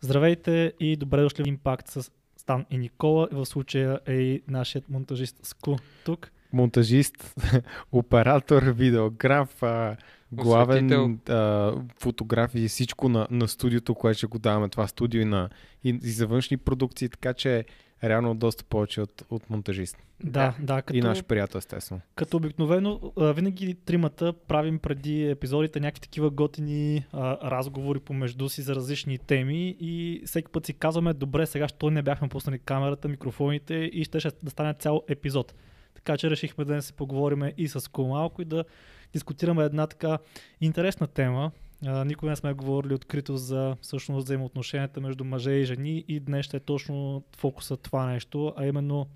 Здравейте и добре дошли в Импакт с Стан и Никола. В случая е и нашият монтажист Ску тук. монтажист, оператор, видеограф, а, главен а, фотограф и всичко на, на студиото, което ще го даваме това студио и, на, и, и за външни продукции, така че реално доста повече от, от монтажист. Да, да, като, И наш приятел, естествено. като обикновено винаги тримата правим преди епизодите някакви такива готини а, разговори помежду си за различни теми и всеки път си казваме, добре, сега що не бяхме пуснали камерата, микрофоните и ще, ще да стане цял епизод. Така че решихме да се поговорим и с Ку малко и да дискутираме една така интересна тема. А, никога не сме говорили открито за всъщност взаимоотношенията между мъже и жени и днес ще е точно фокусът това нещо, а именно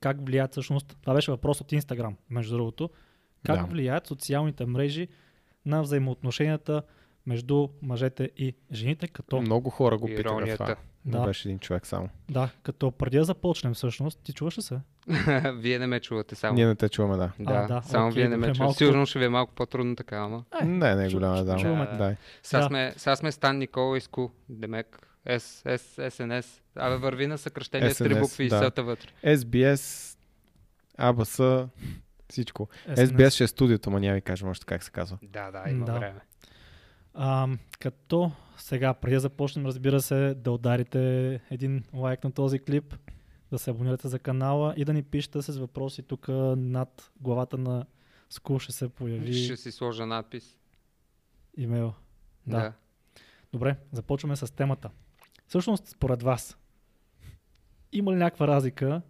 как влияят всъщност, това беше въпрос от Инстаграм, между другото, как Да. влияят социалните мрежи на взаимоотношенията между мъжете и жените, като, Много хора го питаха Иронията. това. Да. Не беше един човек само. да, като преди да започнем всъщност, ти чуваш ли се? Вие не ме чувате само. Ние не те чуваме, да. Да, А, да, само окей, вие не ме чувате. малко- Сигурно ще ви е малко по-трудно така, ама. не, не е голяма, чу- да. чуваме. Дай. Сега, Да. сме, сега сме Стан Никола и Ску. Демек. С, С, СНС. Абе, върви на съкръщение с три букви и да. сета вътре. SBS, АБС, всичко. SNS. SBS ще е студиото, ма няма ви кажем още как се казва. Да, да, има Да. време. А, като сега, преди да започнем, разбира се, да ударите един лайк на този клип, да се абонирате за канала и да ни пишете с въпроси тук над главата на Скул ще се появи Ще си сложа надпис. имейл. Да. Да. Добре, започваме с темата. Всъщност, според вас, има ли някаква разлика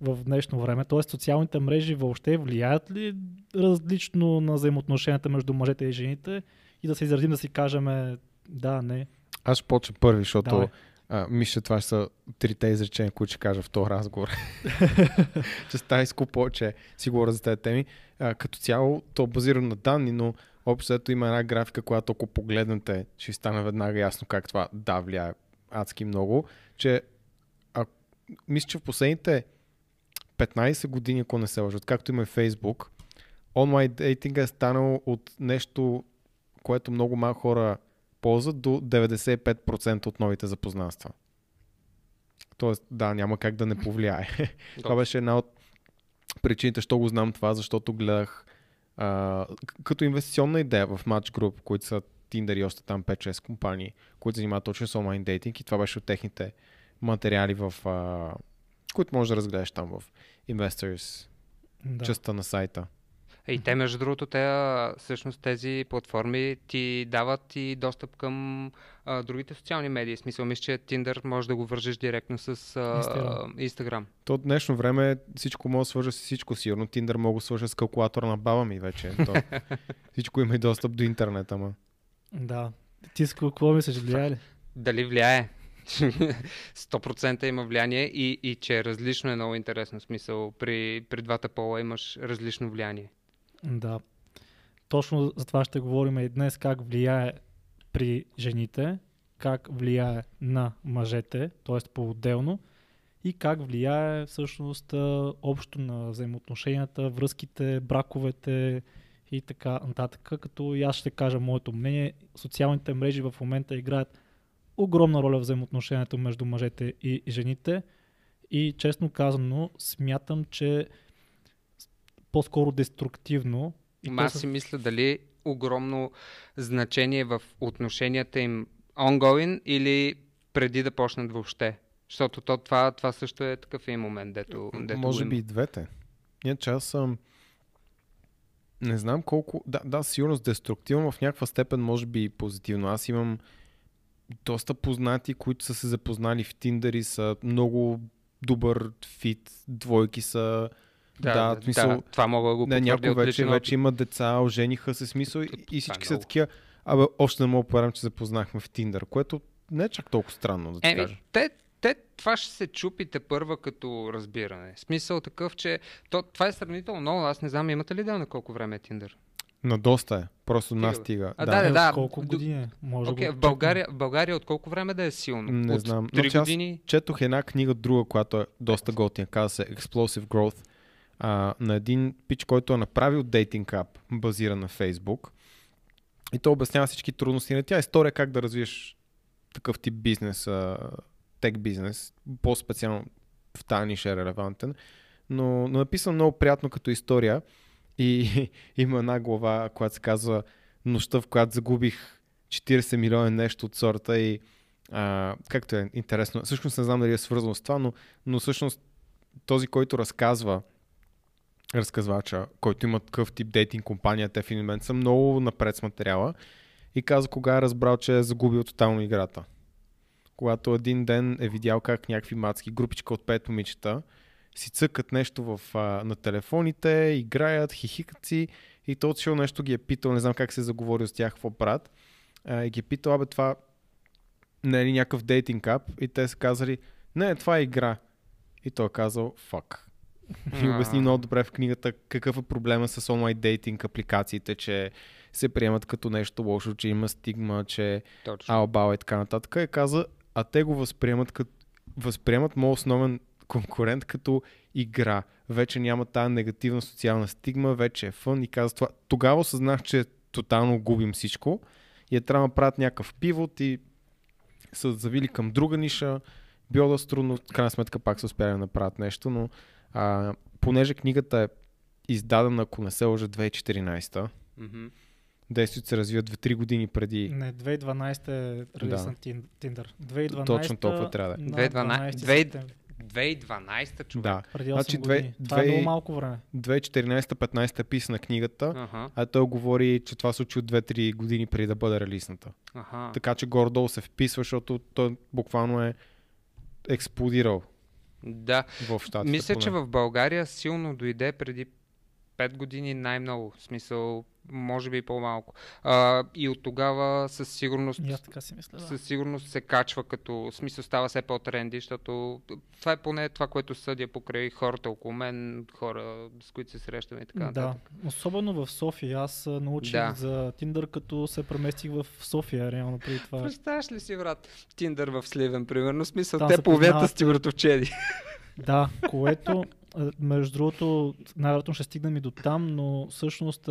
в днешно време? Тоест, социалните мрежи въобще влияят ли различно на взаимоотношенията между мъжете и жените? И да се изразим да си кажем да, не. Аз ще почна първи, защото Давай. а, мисля, че това ще са трите изречения, които ще кажа в този разговор. че става изко повече си говоря за тези теми. А, като цяло, то е базирано на данни, но общо ето има една графика, която ако погледнете, ще стане веднага ясно как това да влияе адски много, че а, мисля, че в последните 15 години, ако не се лъжат, както има и Facebook, онлайн дейтинга е станал от нещо, което много малко хора ползват до 95% от новите запознанства. Тоест, да, няма как да не повлияе. това беше една от причините, що го знам това, защото гледах а, като инвестиционна идея в Match Group, които са Tinder и още там 5-6 компании, които занимават точно с онлайн дейтинг и това беше от техните материали, в, а, които можеш да разгледаш там в Investors, да. частта на сайта. И те, между другото, те, всъщност тези платформи ти дават и достъп към а, другите социални медии. В смисъл, мисля, че Tinder може да го вържеш директно с а, Instagram. Instagram. То днешно време всичко може да свържа с всичко. Сигурно Tinder мога да свържа с калкулатора на баба ми вече. То, всичко има и достъп до интернет, ама. да. Ти с какво мислиш, влияе ли? Дали влияе? 100% има влияние и, и че е различно е много интересно. В смисъл, при, при двата пола имаш различно влияние. Да. Точно за това ще говорим и днес как влияе при жените, как влияе на мъжете, т.е. по-отделно и как влияе всъщност общо на взаимоотношенията, връзките, браковете и така нататък. Като и аз ще кажа моето мнение, социалните мрежи в момента играят огромна роля в взаимоотношението между мъжете и жените и честно казано смятам, че по-скоро деструктивно. И аз си мисля дали огромно значение в отношенията им ongoing или преди да почнат въобще. Защото то, това, това също е такъв един момент, дето, дето Може би и двете. Иначе аз съм... Не знам колко... Да, да, сигурно с деструктивно в някаква степен може би и позитивно. Аз имам доста познати, които са се запознали в Tinder и са много добър фит, двойки са... Да, в смисъл, да, това мога да го Не, от вече, вече има деца, ожениха се смисъл и, Това и е всички са такива. Абе, още не мога да повярвам, че запознахме в Tinder, което не е чак толкова странно да ти Еми, кажа. те, те, това ще се чупите първа като разбиране. Смисъл такъв, че то, това е сравнително много. Аз не знам, имате ли да на колко време е Tinder? На доста е. Просто Стига, нас стига. А, да. да, да, от колко години е? Може да в, България, в България от колко време да е силно? Не от знам. 3 Значи години? Четох една книга друга, която е доста готина. Казва се Explosive Growth. А, на един пич, който е направил дейтинг ап, базиран на Facebook. И то обяснява всички трудности на тя. История как да развиеш такъв тип бизнес, тек бизнес, по-специално в тази ниша е релевантен, но, но написан много приятно като история и има една глава, която се казва нощта, в която загубих 40 милиона нещо от сорта и а, както е интересно, всъщност не знам дали е свързано с това, но, но всъщност този, който разказва разказвача, който има такъв тип дейтинг компания, те в един момент са много напред с материала и каза кога е разбрал, че е загубил тотално играта. Когато един ден е видял как някакви мацки, групичка от пет момичета, си цъкат нещо в, а, на телефоните, играят, хихикат си и то отшъл нещо ги е питал, не знам как се е заговорил с тях, какво правят. А, и ги е питал, абе това не е ли някакъв дейтинг ап? И те са казали, не, това е игра. И той е казал, фак. И обясни много добре в книгата какъв е проблема с онлайн дейтинг апликациите, че се приемат като нещо лошо, че има стигма, че аобал и така нататък. И каза, а те го възприемат, като, възприемат моят основен конкурент като игра. Вече няма тази негативна социална стигма, вече е фън и каза това. Тогава осъзнах, че тотално губим всичко и е трябва да правят някакъв пивот и са завили към друга ниша. Било да трудно, в крайна сметка пак са успяли да направят нещо, но а, понеже книгата е издадена, ако не се лъжа, 2014 Мгм. действието се развива 2-3 години преди. Не, 2012 е релиз Да. на Tinder. 2012 Точно толкова трябва да е. на 2012 12 две- септември. 2012 човек. Да. Преди 8 Значи години. Това е много малко време. 2014-15 е писана книгата, Аха, а той говори, че това се случи от 2-3 години преди да бъде релизната. аха. Така че горе-долу се вписва, защото той буквално е експлодирал Да, в щатите. мисля, поне. че в България силно дойде преди 5 години най-много. В смисъл, може би и по-малко. А, и от тогава със сигурност аз така си мисля. Да. със сигурност се качва като в смисъл става все по-тренди, защото това е поне това, което съдя покрай хората около мен, хора с които се срещаме и така Да, нататък. особено в София. Аз научих Да. за Tinder, като се преместих в София, реално преди това. Представяш ли си, брат, Тиндър в Сливен, примерно, в смисъл, Там те половината сте вратовчеди. Да, което, между другото, най-вероятно ще стигнем и до там, но всъщност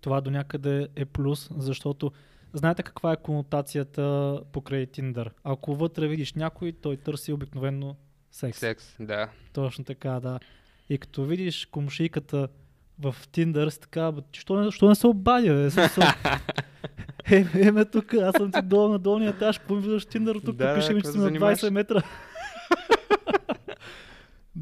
това до някъде е плюс, защото знаете каква е конотацията покрай Tinder. Ако вътре видиш някой, той търси обикновено секс. Секс, да. Точно така, да. И като видиш комшийката в Tinder, си така, що не, що не се обадя, бе? Смисъл, е, е, ме тук, аз съм ти долу на долния етаж, какво ми виждаш Tinder, тук Да, пише ми, че си на занимаваш? 20 метра.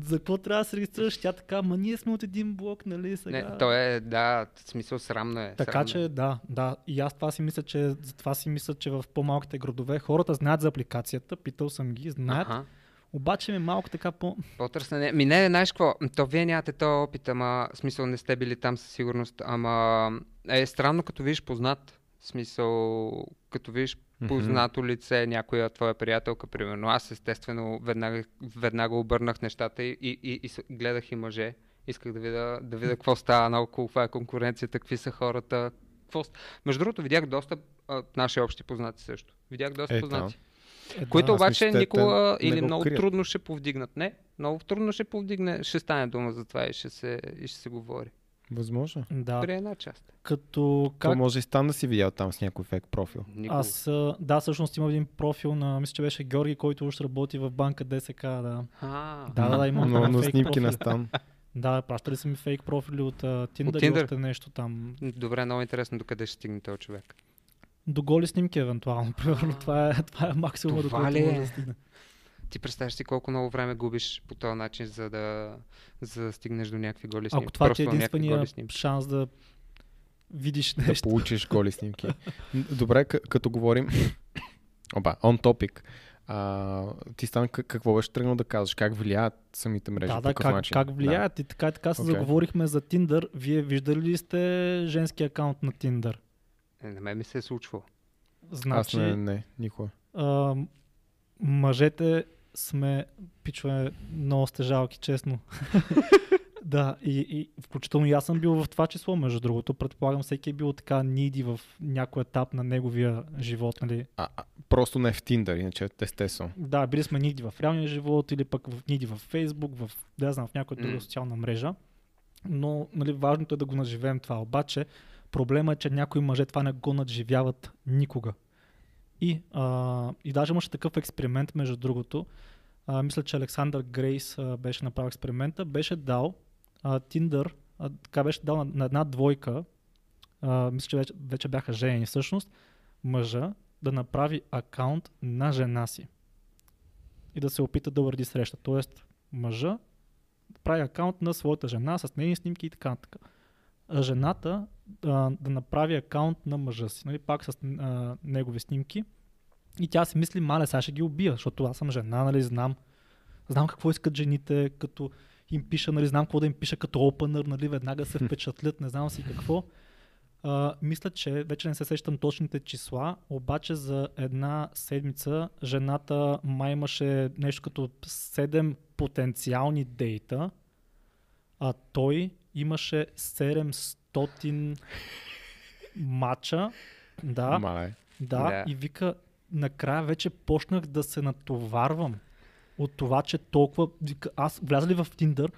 За какво трябва да се регистрираш? Тя така, ма ние сме от един блок, нали сега. Не, то е, да, в смисъл срамно е. Така срамно че е. да, да. И аз това си мисля, че затова си мисля, че в по-малките градове хората знаят за апликацията, питал съм ги, знаят, Аха. обаче ми е малко така по... По-търсене. Ми не, знаеш какво? То вие нямате този опит, ама смисъл не сте били там със сигурност. Ама е странно като видиш познат. В смисъл, като видиш познато лице, някоя твоя приятелка, примерно. Аз естествено веднага, веднага обърнах нещата и, и, и, и гледах и мъже. Исках да видя, да видя какво става наоколо, каква е конкуренцията, какви са хората. Какво... Между другото, видях доста а, наши общи познати също. Видях доста Е, познати. Е, Които да. обаче мисля, никога те или го много крият. трудно ще повдигнат. Не, много трудно ще повдигне, ще стане дума за това и ще се, и ще се говори. Възможно. Да, При една част. като Как? То може и стан да си видял там с някой фейк профил. Никога. Аз, да, всъщност има един профил на, мисля, че беше Георги, който уж работи в банка ДСК, да. А, Да, да, да, има но, но снимки на профили. стан. Да, пращали са ми фейк профили от uh, Tinder, От и Tinder? още нещо там. Добре, много интересно докъде ще стигне този човек. До голи снимки, евентуално. Примерно, това е, това е максимум, до който ли може е? да стигне. Ти представяш си колко много време губиш по този начин, за да, за да стигнеш до някакви голи снимки. Ако това ти е Просто някакви единствения голи снимки. шанс да видиш да нещо. получиш голи снимки. Добре, к- като говорим... Оба, on topic. А, ти стана как- какво беше тръгнал да кажеш? Как влияят самите мрежи? Да, да, как, начин? как влияят и така и така се Окей. заговорихме за Tinder. Вие виждали ли сте женски акаунт на Tinder? Е, на мен ми се е случвало. Да. Аз Значи, не, не, никога. а, мъжете сме, пичове, много сте жалки, честно. да, и, и включително и аз съм бил в това число, между другото. Предполагам, всеки е бил така ниди в някой етап на неговия живот, нали? А, а, просто не в Tinder, иначе естествено. Да, били сме ниди в реалния живот или пък в ниди в Фейсбук, в, да знам, в някоя друга социална мрежа. Но нали, важното е да го наживеем това. Обаче проблема е, че някои мъже това не го надживяват никога. И, а, и даже имаше такъв експеримент, между другото. А, мисля, че Александър Грейс а, беше направил експеримента. Беше дал а, Tinder, а, така беше дал на, на една двойка, а, мисля, че вече, вече бяха женени всъщност, мъжа да направи акаунт на жена си и да се опита да уреди среща. Тоест, мъжа прави акаунт на своята жена с нейни снимки и така нататък. Жената а, да направи акаунт на мъжа си, нали, пак с а, негови снимки. И тя си мисли, мале, сега ще ги убия, защото аз съм жена, нали, знам. Знам какво искат жените, като им пиша, нали, знам какво да им пиша като опенър, нали, веднага се впечатлят, не знам си какво. А, мисля, че вече не се сещам точните числа, обаче за една седмица жената май имаше нещо като 7 потенциални дейта, а той имаше 700 мача. Да, Мале. да, Да. и вика, накрая вече почнах да се натоварвам от това, че толкова... Вика, аз вляза ли в Tinder,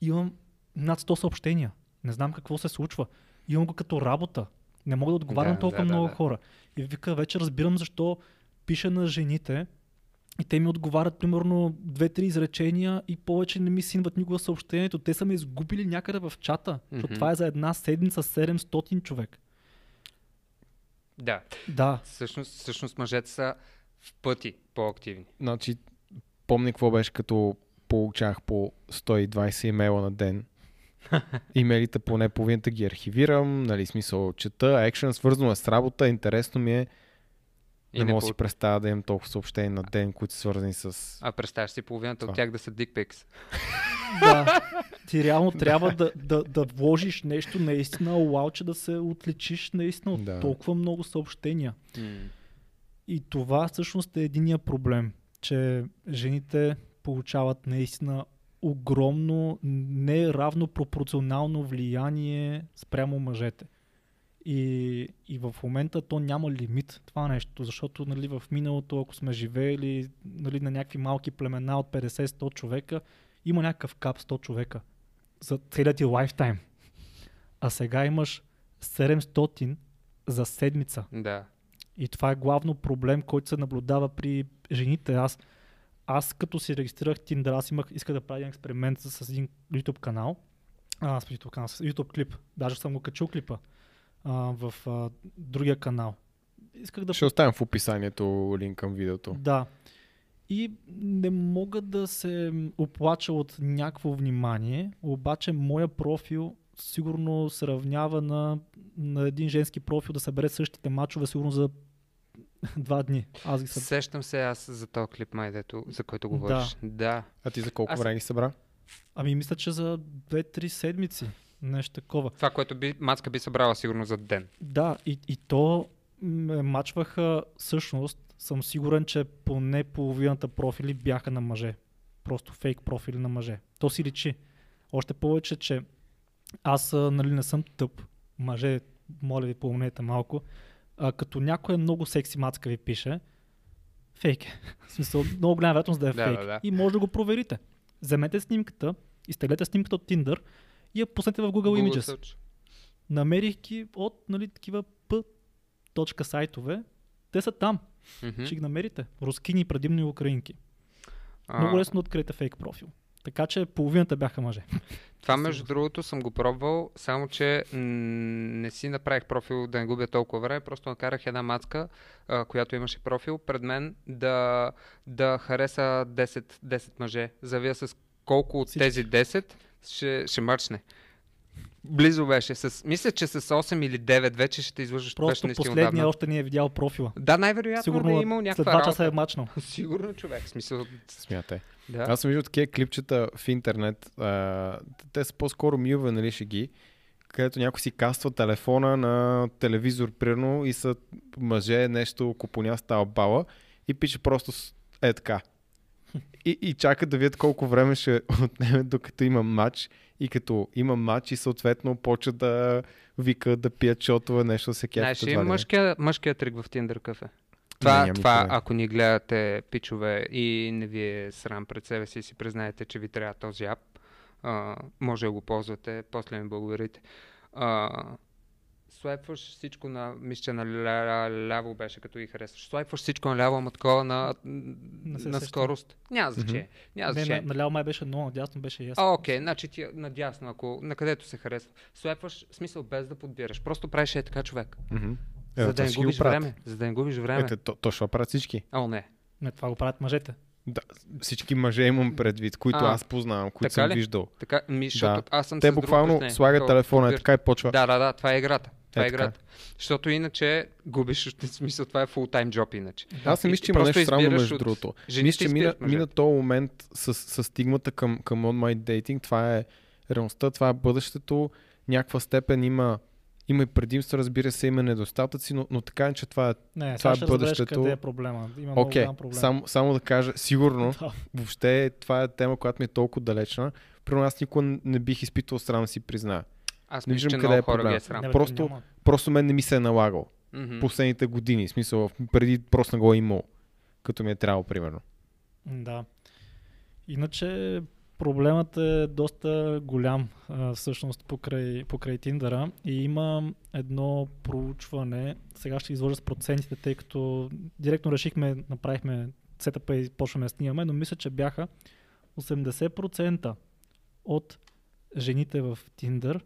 имам над 100 съобщения. Не знам какво се случва. Имам го като работа. Не мога да отговарям Да, толкова да, много да. хора. И вика, вече разбирам защо пиша на жените и те ми отговарят примерно две-три изречения и повече не ми синват никога съобщението. Те са ме изгубили някъде в чата. Защото Мгм. това е за една седмица 700 човек. Да. Да, Всъщност, всъщност мъжете са в пъти по-активни. Значи, помни какво беше като получах по 120 имейла на ден. Имейлите поне половината ги архивирам, нали, смисъл чета, екшен, свързано е с работа, интересно ми е. И не не мога да си представя да имам толкова съобщения на ден, които са свързани с... А представяш си половината Това. от тях да са дикпикс. Да. Ти реално трябва да, да, да вложиш нещо наистина, вау, че да се отличиш наистина от Да. толкова много съобщения. И това всъщност е единия проблем, че жените получават наистина огромно, неравно пропорционално влияние спрямо мъжете. И, и в момента то няма лимит това нещо, защото нали, в миналото, ако сме живеели нали, на някакви малки племена от 50-100 човека, има някакъв кап 100 човека за целият ти лайфтайм. А сега имаш 700 за седмица. Да. И това е главно проблем, който се наблюдава при жените. Аз, аз като си регистрирах Tinder, аз имах, исках да правя един експеримент с един YouTube канал. А, с YouTube канал, с YouTube клип. Даже съм го качил клипа а, в а, другия канал. Исках да Ще оставям в описанието линк към видеото. да. И не мога да се оплача от някакво внимание, обаче моя профил сигурно се равнява на, на един женски профил да събере същите мачове сигурно за два дни. Аз ги съб... Сещам се аз за този клип, май, дето, за който говориш. Да. А ти за колко Аз- време ги събра? Ами мисля, че за 2-3 седмици. Нещо такова. Това, което би, Мацка би събрала сигурно за ден. Да, и, и то ме мачваха всъщност, съм сигурен, че поне половината профили бяха на мъже. Просто фейк профили на мъже. То си личи. Още повече, че аз нали, не съм тъп. Мъже, моля ви, помнете малко. А, като някоя много секси мацка ви пише, фейк е. В смисъл, много голяма вероятност да е Да, фейк. да, да. И може да го проверите. Вземете снимката, изтеглете снимката от Tinder и я пуснете в Google, Images. Search. Намерих ги от нали, такива P точка сайтове. Те са там. Мгм. Ще ги намерите. Рускини, предимно и украинки. А, Много лесно да откриете фейк профил. Така че половината бяха мъже. Това, между другото, съм го пробвал, само че м- не си направих профил да не губя толкова време, просто накарах една мацка, а, която имаше профил, пред мен да, да хареса 10, 10 мъже. Завия с колко от Всички. тези 10 ще, ще мърчне. Близо беше. С, мисля, че с 8 или 9 вече ще те излъжеш Просто наистина последния отдавна. още не е видял профила. Да, най-вероятно Сигурно е имал след някаква два часа е мачнал. Сигурно човек. Смисъл, Смятай. да. Аз съм виждал такива клипчета в интернет. А, те са по-скоро милове, нали, шеги, където някой си каства телефона на телевизор, примерно, и са мъже нещо купоня става бала и пише просто е така. И, и чакат да видят колко време ще отнеме докато има матч и като има матч и съответно почва да вика, да пият шотове, нещо да се кефят. Знаеш ли ли не. мъжкия, трик в Tinder кафе? Това, нямам това никога. ако ни гледате пичове и не ви е срам пред себе си и си признаете, че ви трябва този ап, а, може да го ползвате, после ми благодарите. А, слайпваш всичко на, мисля, че на ля- ляво беше, като ги харесваш. Слайпваш всичко на ляво, ама такова на, на сещам. скорост. Няма значение. Няма Не, на, значение. наляво май беше 0, надясно беше ясно. А, окей, значи ти надясно, ако на където се харесва. Слайпваш, смисъл без да подбираш. Просто правиш е така човек. Мгм. Е, за да не губиш време. За да не губиш време. Ето, то, то ще правят всички. О, не. Не, това го правят мъжете. Да, всички мъже имам предвид, които А, аз познавам, които съм ли? виждал. Така, ми, защото аз съм Те буквално слагат телефона и подбираш. така и почва. Да, да, да, това е играта. Това Е, е, играта. Защото иначе губиш, в смисъл, това е фул тайм джоб иначе. Аз не мисля, че има нещо избираш между от- другото. Мисля, че мина, мина този момент с, с стигмата към, към онлайн дейтинг. Това е реалността, това е бъдещето. Някаква степен има, има и предимства, разбира се, има недостатъци, но, но така е, че това е Не, Това е разбереш бъдещето. къде е проблема. Има много Окей, голям проблем. само, само да кажа, сигурно, Да. въобще това е тема, която ми е толкова далечна. При аз никога не бих изпитвал срам да си призная. Аз Не че виждам къде е проблема. е. Не, просто-. Просто мен не ми се е налагал Мгм. последните години. В смисъл, преди просто не го е имал, като ми е трябвало, примерно. Да. Иначе проблемът е доста голям а, всъщност покрай, покрай Тиндъра и има едно проучване, сега ще изложа с процентите, тъй като директно решихме, направихме сетъпа и почваме да снимаме, но мисля, че бяха 80% от жените в Тиндър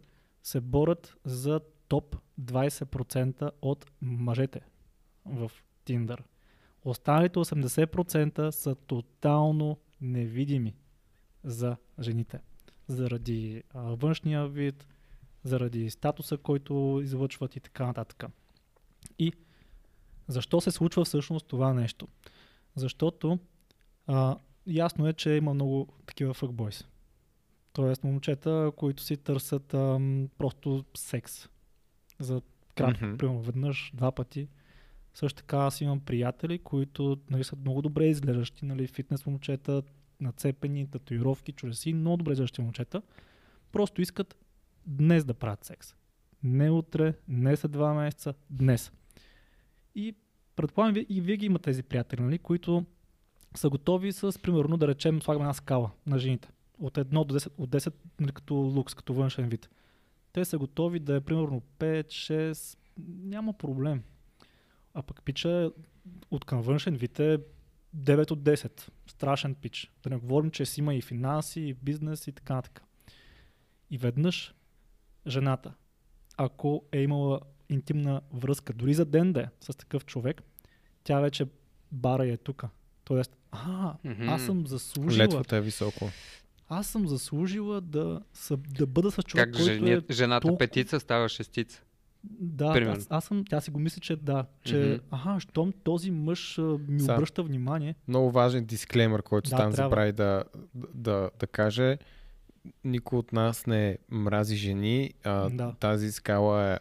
се борят за топ 20% от мъжете в Тиндър. Останалите 80% са тотално невидими за жените. Заради а, външния вид, заради статуса, който излъчват и така нататък. И защо се случва всъщност това нещо? Защото а, ясно е, че има много такива fuckboys. Тоест момчета, които си търсят ам, просто секс. За кратко, Мгм. примерно веднъж, два пъти. Също така аз имам приятели, които нали, са много добре изглеждащи, нали, фитнес момчета, нацепени, татуировки, чужеси, много добре изглеждащи момчета. Просто искат днес да правят секс. Не утре, не след два месеца, днес. И предполагам, и вие ги имате тези приятели, нали, които са готови с, примерно, да речем, слагаме една скала на жените. От 1 до 10, от 10 нали, като лукс, като външен вид. Те са готови да е примерно 5, 6, няма проблем. А пък пича от към външен вид е 9 от 10. Страшен пич. Да не говорим, че си има и финанси, и бизнес и така нататък. И веднъж жената, ако е имала интимна връзка, дори за ден да е с такъв човек, тя вече бара е тука. Тоест, а, аз съм заслужила, Летвата е високо. Аз съм заслужила да, са, да бъда с човек, Как който жени, е жената толкова- петица става шестица. да, Примерно. аз, аз съм, тя си го мисли, че да, че Мгм. аха, щом този мъж а, ми Са. обръща внимание, Много важен дисклеймер, който Да, Стан трябва. забрави да, да, да каже. Никой от нас не мрази жени. А, Да. Тази скала е,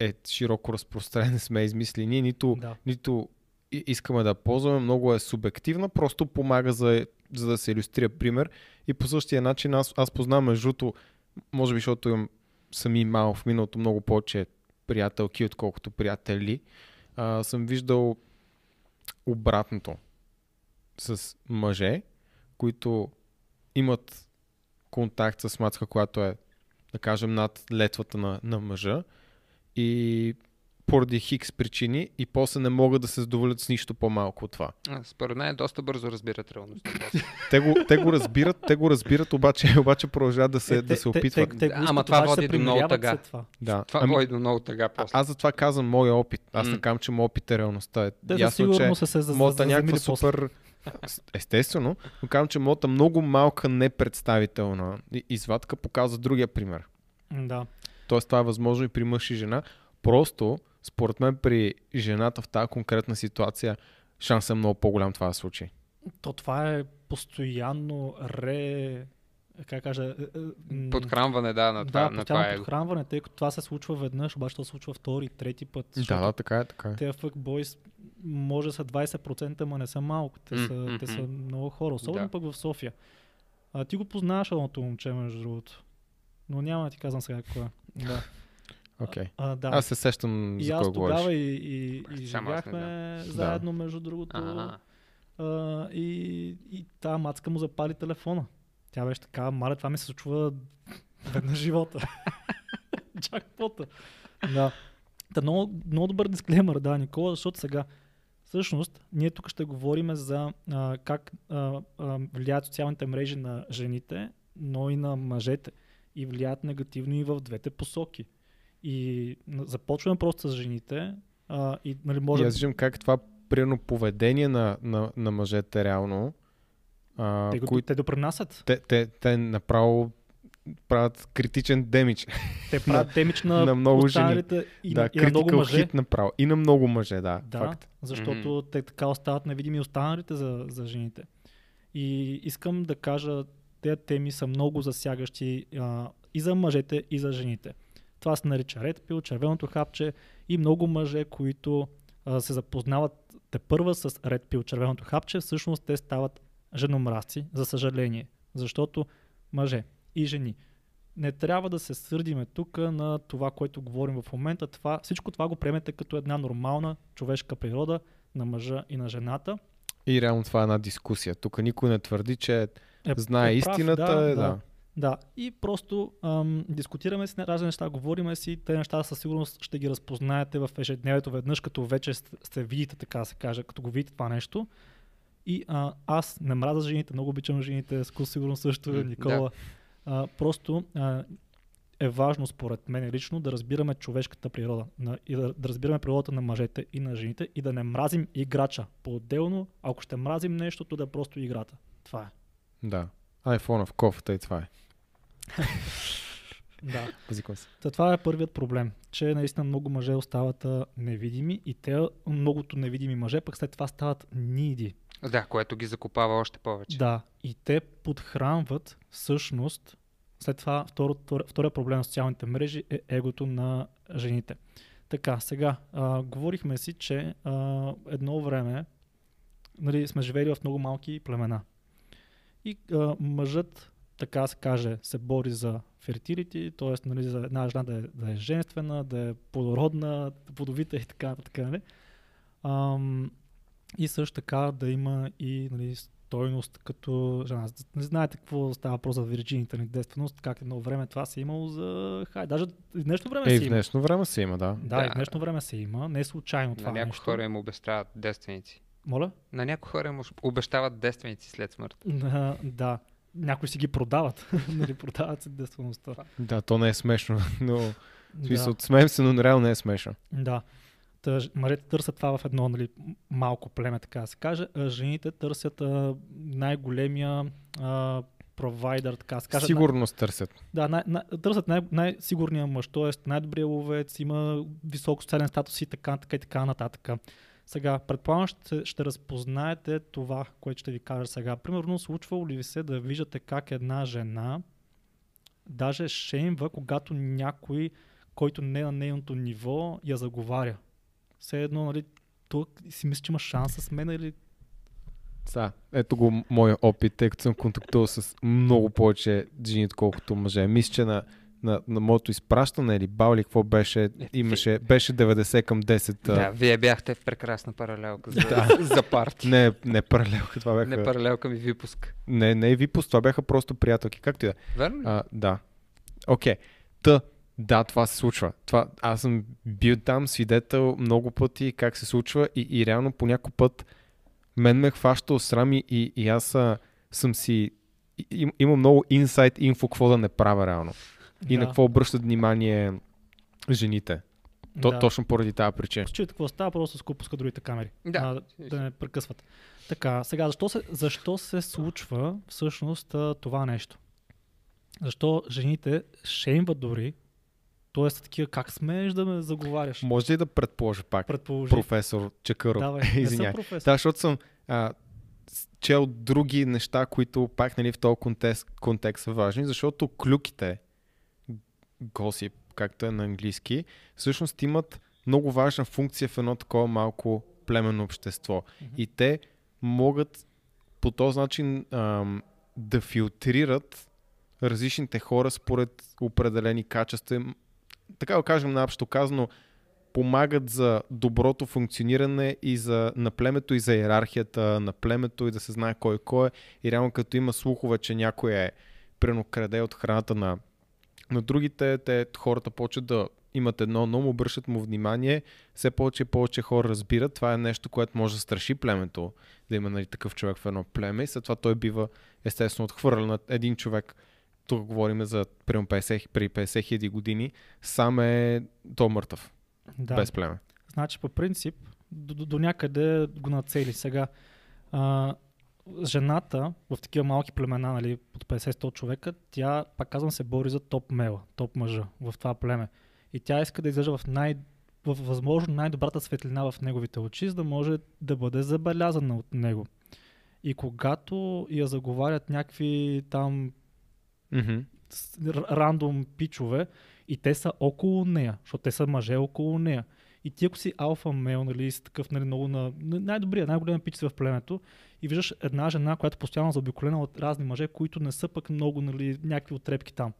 е широко разпространена, не сме измисли ние, нито, да. нито искаме да ползваме, много е субективна, просто помага за, за да се иллюстрира пример. И по същия начин аз, аз познавам между другото, може би защото имам сами малко в миналото много повече приятелки, отколкото приятели, а, съм виждал обратното с мъже, които имат контакт с мацка, която е, да кажем, над летвата на, на мъжа и поради хикс причини и после не могат да се задоволят с нищо по-малко от това. А, Според мен доста бързо разбират реалността. Те го, те го разбират, те го разбират, обаче, обаче продължават да се, Е, да се те- опитват. Те, те, те Ама това води до много тъга. това. да. Това Ами, води до много тъга а, после. аз затова казвам моя опит. Аз не казвам, че моят опит е реалността. Е, Те ясно, че са се за- моята някаква супер... Естествено, но казвам, че моята много малка непредставителна извадка показва другия пример. Да. Тоест това е възможно и при мъж и жена. Просто, според мен, при жената в тази конкретна ситуация шансът е много по-голям това да случи. То това е постоянно ре... Как кажа... е, е, Подхранване, да, на това, да, на това е. подхранване, тъй като това се случва веднъж, обаче то се случва втори, трети път. Да, да, така е, така е. Те fuckboys може да са 20%, ма не са малко. Те, са, м, те са много хора, особено Да. пък в София. А ти го познаваш едното момче, между другото. Но няма да ти казвам сега кое. е. Да. Окей. А, да. Аз се сещам и за аз кой говориш. тогава и, и, и живяхме заедно, между другото. А, и, и тази мацка му запали телефона. Тя беше така, маля, това ми се случва веднъж в живота. Джакпота. Да. Та много, много добър дисклеймър, да, Никола, защото сега всъщност ние тук ще говорим за а, как а, а, влияят социалните мрежи на жените, но и на мъжете. И влияят негативно и в двете посоки. И започваме просто с жените. А, и нали, може И аз виждам как това примерно поведение на, на, на мъжете реално, а, те, го, които те допринасят. те, те, те направо правят критичен демидж Те правят демидж на, на много жени. и, да, и на много мъже. hit направо. И на много мъже, да. Да, Факт. защото те така остават невидими останалите за, за жените. И искам да кажа, тези теми са много засягащи а, и за мъжете, и за жените. Това се нарича Red Pill, червеното хапче и много мъже, които а, се запознават те първа с Red Pill, червеното хапче, всъщност те стават женомразци, за съжаление. Защото мъже и жени. Не трябва да се сърдиме тук на това, което говорим в момента. Това, всичко това го приемете като една нормална човешка природа на мъжа и на жената. И реално това е една дискусия. Тук никой не твърди, че Е, знае е прав, истината. да, е, да. да. Да, и просто ам, дискутираме си разни неща, говориме си, те неща със сигурност ще ги разпознаете в ежедневието веднъж, като вече сте видите, така да се каже, като го видите това нещо. И а, аз не мразя жените, много обичам жените, с сигурно също, М, Никола. А, просто а, е важно, според мен лично, да разбираме човешката природа на, и да, да разбираме природата на мъжете и на жените и да не мразим играча по-отделно. Ако ще мразим нещо, то да е просто играта. Това е. да. iPhone в кофата и това е. Да. Та това е първият проблем, че наистина много мъже остават а, невидими и те, многото невидими мъже, пък след това стават ниди. Да, което ги закопава още повече. Да, и те подхранват всъщност, след това второ, втор- втория проблем на социалните мрежи е егото на жените. Така, сега, а, говорихме си, че а, едно време нали, сме живели в много малки племена. И а, мъжът, така се каже, се бори за фертилити, т.е. Нали, за една жена да е, да е женствена, да е плодородна, плодовита и така, така нали? Ам, и също така да има и нали, стойност като жена. Не знаете какво става въпрос за вирджините на детственост, как едно време това се е имало за хай. Даже и в днешно време Е, и се в има. днешно време се има, да. Да, и в Да. днешно време се има. Не е случайно това На някои нещо. хора им обещават девственици. Моля? На някои хора им обещават девственици след смърт. Да, да. Някои си ги продават. нали, продават се детствеността. Да, то не е смешно, но в Да. смисъл, смеем се, но реално не е смешно. Да. Та, ж- мъжете търсят това в едно нали, малко племе, така да се каже. А жените търсят а, най-големия а, провайдер, така да се каже. Сигурност търсят. Да, най- най- търсят най- най-сигурния мъж, т.е. най-добрия ловец, има висок социален статус и така, така и така нататък. Сега, предполагам, ще, ще разпознаете това, което ще ви кажа сега. Примерно, случвало ли ви се да виждате как една жена даже шеймва, когато някой, който не е на нейното ниво, я заговаря. Все едно, нали, тук си мисля, че има шанс с мен или... Са, ето го моя опит, тъй като съм контактувал с много повече жени, отколкото мъже. Мисля, че на, на, на моето изпращане или бал или какво беше, имаше, беше 90 към 10. а, Да, вие бяхте в прекрасна паралелка за, Да. за парти. Не, не паралелка, това бяха... Не паралелка ми випуск. не, не е випуск, това бяха просто приятелки. Както и да. е. Верно? А, да. Окей. Та, да, това се случва. Това, аз съм бил там свидетел много пъти как се случва и, и реално по някой път мен ме хваща срам и, и, и аз а, съм си... и- Им, имам много инсайт инфо какво да не правя реално. И на Да, какво обръщат внимание жените. То, да. Точно поради тази причина. Чуете какво става, просто с пуска другите камери. Да. А, да не прекъсват. Така, сега, защо се, защо се случва всъщност това нещо? Защо жените шеймват дори, т.е. такива, как смееш да ме заговаряш? Може ли да предположа пак, Предположи. професор Чакъров? Давай, не съм Извинявай. професор. Да, защото съм а, чел други неща, които пак нали, в този контекст, контекст са важни, защото клюките, госип, както е на английски, всъщност имат много важна функция в едно такова малко племенно общество. Мгм. И те могат по този начин ам, да филтрират различните хора според определени качества. Така да кажем, наобщо казано, помагат за доброто функциониране и за, на племето и за иерархията на племето и да се знае кой кой е. И реално като има слухове, че някой е прено краде от храната на, на другите, те хората почват да имат едно, но му обръщат му внимание, все повече и повече хора разбират. Това е нещо, което може да страши племето, да има нали, такъв човек в едно племе и след това той бива естествено отхвърлен на един човек. Тук говорим за примерно 50, при 50 хиляди години, сам е то мъртъв, Да. без племе. Значи по принцип до, до, до някъде го нацели. Сега а, жената в такива малки племена, нали, от 50-100 човека, тя, пак казвам, се бори за топ мела, топ мъжа в това племе. И тя иска да излежа в най в възможно най-добрата светлина в неговите очи, за да може да бъде забелязана от него. И когато я заговарят някакви там р- рандом пичове и те са около нея, защото те са мъже около нея. И ти ако си алфа мейл, нали, си такъв нали, много на на- най-добрия, най-голям пич в племето и виждаш една жена, която постоянно е заобиколена от разни мъже, които не са пък много нали, някакви отрепки там.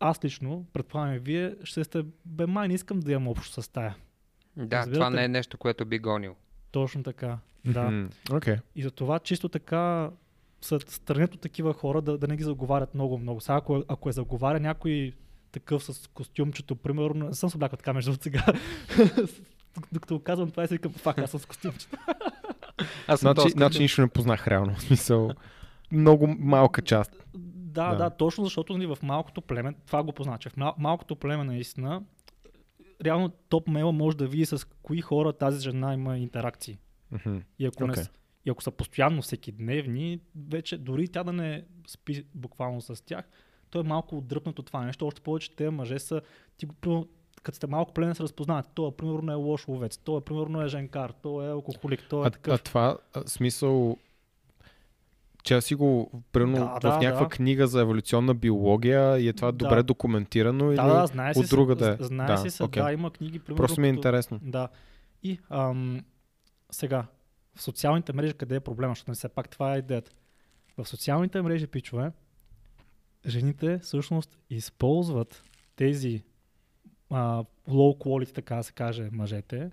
Аз лично, предполагам и вие, ще сте, бе май не искам да имам общо с тая. Да, Разбирате това не е нещо, което би гонил. Точно така. Да. Окей. И за това чисто така странят от такива хора да, да не ги заговарят много-много. Сега ако, ако е заговаря някой такъв с костюмчето, примерно, не съм се облякал така между сега. Докато казвам това и си викам, фак, аз съм с костюмчето. Аз съм Значи, доста... значи нищо не познах реално. В смисъл, много малка част. Да, Да. да, точно защото нали, в малкото племе, това го познача, в мал, малкото племе наистина, реално топ мейла може да види с кои хора тази жена има интеракции. Мгм. И ако, не, Окей. с- и ако са постоянно всеки дневни, вече дори тя да не спи буквално с тях, то е малко отдръпнат от това нещо. Още повече те мъже са, ти като сте малко племе се разпознават. Той примерно е лош ловец, той примерно е женкар, той е алкохолик, той е А, а такъв. това а, смисъл, че си го примерно Да, в да, някаква да. книга за еволюционна биология и е това Да. добре документирано или да, да, знае от друга да е? знае Да, си се, окей. да, има книги, примерно. Просто ми е като- интересно. Да. И ам, сега, в социалните мрежи къде е проблема, защото не все пак това е идеята. В социалните мрежи, пичове, жените всъщност използват тези а, low quality, така да се каже, мъжете,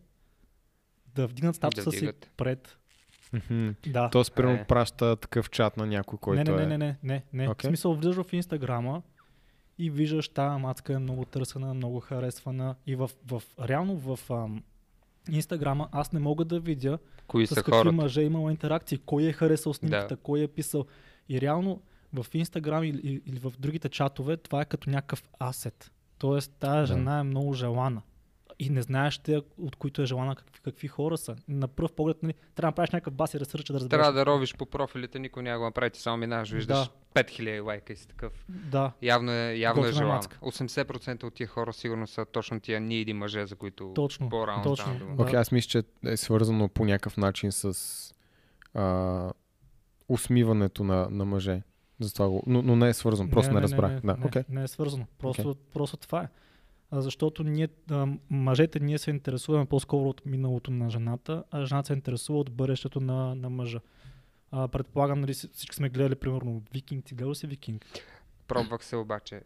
да вдигнат статуса си вдигат. пред. Мгм. Да. Тоест, примерно, Е. праща такъв чат на някой, който не, не, е... не, не, не, не. Окей. В смисъл, влизаш в Инстаграма и виждаш тази мацка е много търсена, много харесвана. И в, в реално в ам, Инстаграма аз не мога да видя Кои с са какви хората? мъже е имала интеракции, кой е харесал снимката, Да. кой е писал. И реално в Инстаграм или, или, или в другите чатове това е като някакъв асет. Тоест тази Да. жена е много желана. И не знаеш те, от които е желана какви, какви хора са. На пръв поглед нали, трябва да направиш някакъв баси ресърч да разбереш. Трябва да ровиш по профилите, никой няма го направи, ти само минаваш, виждаш Да. 5000 лайка и си такъв. Да, Явно е, явно е желано. мацка. 80% от тия хора сигурно са точно тия ниди мъже, за които Точно, по-рано точно. Да. Окей, аз мисля, че е свързано по някакъв начин с а, усмиването на, на мъже. Затова го... но, но не е свързано, просто не, разбрах. Не, да, не, окей. не е свързано. Просто, просто това е. А, защото ние, а, мъжете, ние се интересуваме по-скоро от миналото на жената, а жената се интересува от бъдещето на, на мъжа. А, предполагам, нали, си- всички сме гледали, примерно, Викинг. Ти гледал си Викинг? Пробвах се обаче.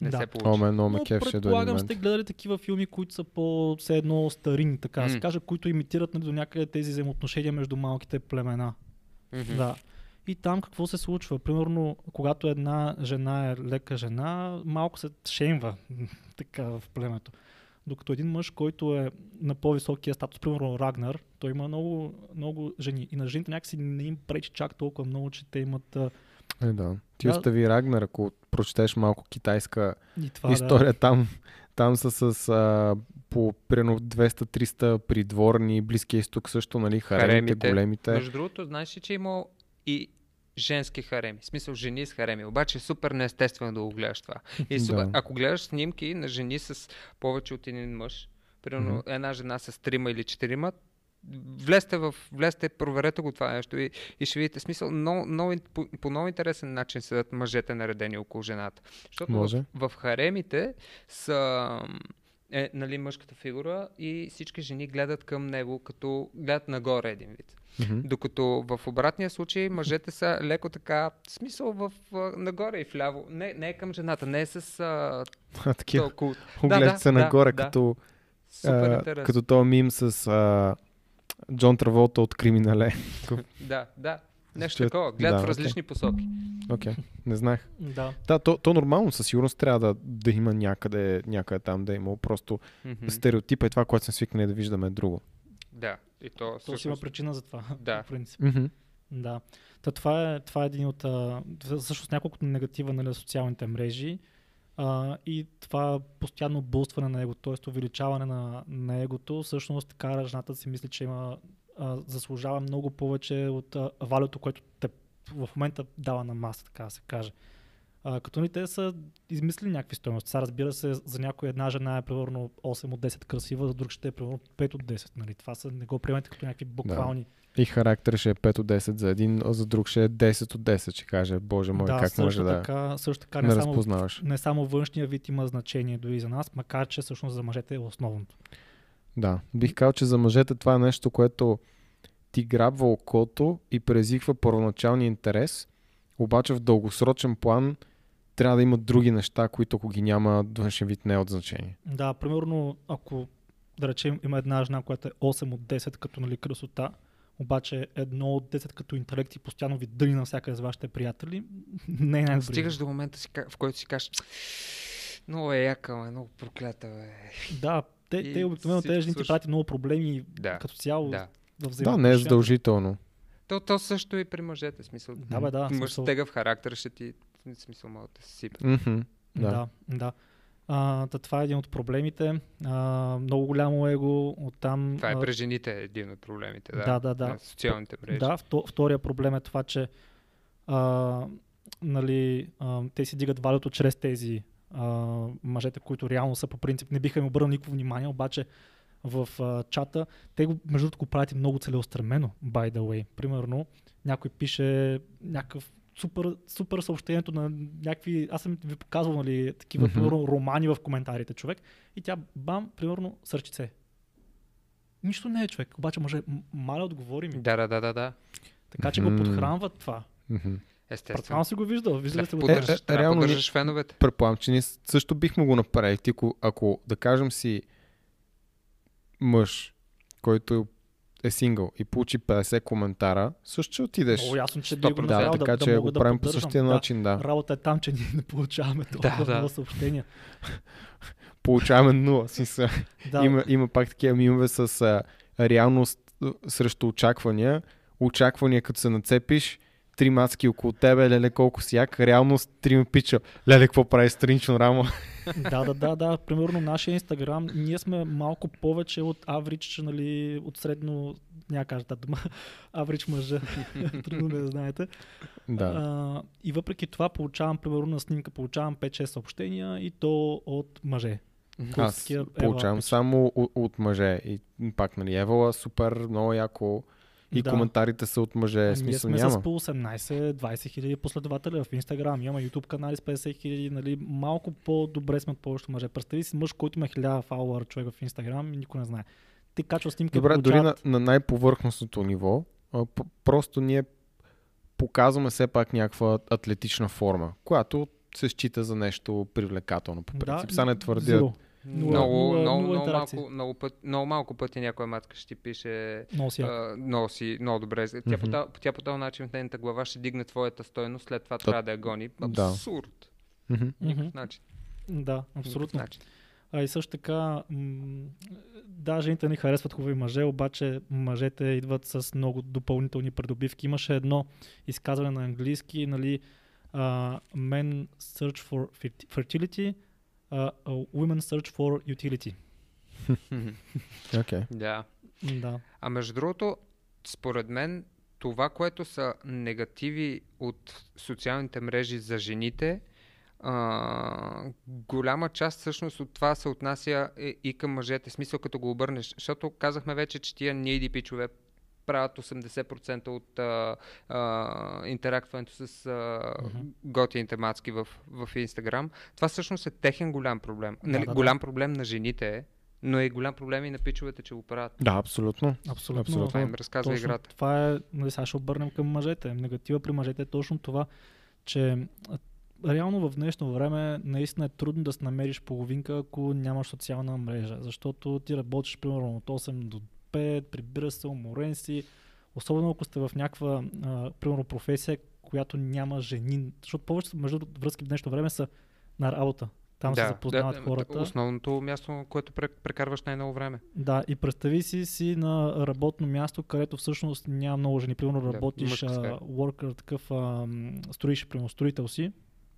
Не Да. се получи. мен много ме Но кефеше до един предполагам, сте гледали такива филми, които са по все едно старини, така да се каже, които имитират нали, до някъде тези взаимоотношения между малките племена. Мгм. Да. И там какво се случва? Примерно, когато една жена е лека жена, малко се шеймва така в племето. Докато един мъж, който е на по-високия статус, примерно Рагнар, той има много, много жени. И на жените някакси не им пречи чак толкова много, че те имат Е, да. Ти Да. остави Рагнар, ако прочетеш малко китайска и това история, там, там са с а, по примерно 200-300 придворни, Близкия изток също, нали, харемите, Харемите. големите. Между другото, знаеш ли, че има и женски хареми. В смисъл жени с хареми. Обаче е супер неестествено да го гледаш това. И супер, Да. ако гледаш снимки на жени с повече от един мъж, примерно Мгм. една жена с трима или четирима, влезте, в, влезте, проверете го това нещо и, и ще видите смисъл. Но, но, по, по много интересен начин седат мъжете наредени около жената. Защото Може. в, в харемите са е, нали, мъжката фигура и всички жени гледат към него, като гледат нагоре един вид. Мгм. Докато в обратния случай мъжете са леко така, в смисъл в, нагоре и вляво. Не, не е към жената, не е с а, А, такива. толкова. Оглеждат се да, нагоре, да. като, Супер а, като този мим с а, Джон Траволта от Криминале. Да, да. Нещо Че- такова. Гледат да, в различни посоки. Окей, не знаех. Да. Да, то, то нормално със сигурност трябва да, да има някъде, някъде там да има. Просто Мгм. стереотипа е това, което сме свикнали да виждаме е друго. Да. И то, То си има всъщност, причина за това. Да. В принцип. Mm-hmm. Да. Та това, е, това е един от а, всъщност няколкото негатива нали, на социалните мрежи а, и това постоянно булстване на его, т.е. увеличаване на, на егото, всъщност кара жената да си мисли, че има а, заслужава много повече от а, валюто, което те в момента дава на маса, така да се каже. А, като ни те са измислили някакви стоености. Сега разбира се, за някоя една жена е примерно 8 от 10 красива, за друг ще е примерно 5 от 10. Нали? Това са, не го приемайте като някакви буквални И характер ще е 5 от 10 за един, а за друг ще е 10 от 10. Ще каже, боже мой, да, как може да така, също така не не, само, не само външния вид има значение дори за нас, макар че всъщност за мъжете е основното. Да, бих казал, че за мъжете това е нещо, което ти грабва окото и презиква първоначалния интерес, обаче в дългосрочен план трябва да има други неща, които ако ги няма, външен вид не е от значение. Да, примерно, ако да речем има една жена, която е 8 от 10 като нали, красота, обаче едно от 10 като интелект и постоянно ви дъни навсякъде с вашите приятели, не е най-добре. Стигаш до момента, си, в който си кажеш, много е яка, ме, много проклята, бе. Да, те, И те обикновено тези жени ти правят много проблеми Да. като цяло Да. в Да, не е задължително. То, то също и при мъжете, в смисъл. Да, бе, да. Мъж смисъл- с тегъв характер ще ти, в смисъл, малко да се сипе. Мгм, Да. Да, да. А, та това е един от проблемите. А, много голямо его, оттам... Това е при жените един от проблемите, да. Да, да, да. На социалните мрежи. Да, вто, втория проблем е това, че а, нали, а, те си дигат валюто чрез тези а, мъжете, които реално са по принцип, не биха им обърнали никакво внимание, обаче в а, чата, те го, между другото го правят и много целеустремено, by the way. Примерно, някой пише някакъв супер, супер съобщението на някакви, аз съм ви показвал, нали, такива, примерно, романи в коментарите, човек, и тя, бам, примерно, сърчице. Нищо не е човек, обаче може, маля отговори ми. Да, да, да, да, да. Така че го Мгм. подхранват това. Мгм. Естествено. Предполагам си го виждал. Виждали сте да го. Е, е, трябва да реално поддържаш феновете. Предполагам, че ние също бихме го направили. Ти, ако, ако да кажем си мъж, който е сингъл и получи 50 коментара, също ще отидеш. Много ясно, че би го 100%. да, така да, че да го да правим по същия да. начин, да. Работа е там, че ние не получаваме толкова да. много съобщения. Получаваме нула. Да, Има, има пак такива мимове с а, реалност срещу очаквания. Очаквания, като се нацепиш, три маски около тебе, леле колко си як, реалност три ме пича. Леле, какво прави странично рамо? да, да, да, да. Примерно нашия инстаграм, ние сме малко повече от аврич, нали, от средно, няма кажа тази дума, аврич мъжа. Трудно да знаете. да. А, и въпреки това получавам, примерно на снимка, получавам 5-6 съобщения и то от мъже. Аз ева, получавам само от, от мъже. И пак, нали, Евала, супер, много яко. И Да. коментарите са от мъже. А ние Смисъл сме няма. с по 18-20 хиляди последователи в Инстаграм, имаме YouTube канали с 50 хиляди, нали, малко по-добре сме от повечето мъже. Представи си мъж, който има 1000 фалуара човек в Инстаграм и никой не знае. Ти качва снимки, Добре, дори на, на най-повърхностното ниво, а, просто ние показваме все пак някаква атлетична форма, която се счита за нещо привлекателно. По принцип, сега не твърдя. зеро. Нула- много, нула- много, нула много, малко, много, път, много малко пъти някоя матка ще ти пише Много си. яко. а, много си, много добре. Тя, по, Мгм. та- тя по този начин в нейната глава ще дигне твоята стойност, след това трябва да я гони. да. Абсурд. Мгм. Никакъв начин. Да, абсолютно. начин. А и също така, м- да, жените ни харесват хубави мъже, обаче мъжете идват с много допълнителни придобивки. Имаше едно изказване на английски, нали, uh, men search for ferti- fertility, uh, women search for utility. Окей. Да. Да. А между другото, според мен, това, което са негативи от социалните мрежи за жените, а, голяма част всъщност от това се отнася и, и към мъжете. Смисъл като го обърнеш. Защото казахме вече, че тия неиди пичове правят 80% от а, а, интерактването с а, Мгм. готините мацки в, в Инстаграм. Това всъщност е техен голям проблем. Да, Нали, да, да. голям проблем на жените е, но е голям проблем и на пичовете, че го правят. Да, абсолютно. Абсолютно. Абсолютно. Това им разказва Точно играта. Това е, нали, сега ще обърнем към мъжете. Негатива при мъжете е точно това, че реално в днешно време наистина е трудно да си намериш половинка, ако нямаш социална мрежа. Защото ти работиш примерно от 8 до 5, прибираш се, уморен си, Особено ако сте в някаква, а, примерно, професия, която няма жени. Защото повечето между връзки в днешно време са на работа. Там се запознават хората. Основното място, което пре- прекарваш най-много време. Да, и представи си си на работно място, където всъщност няма много жени. Примерно Да, работиш а, worker, такъв а, строиш, примерно строител си.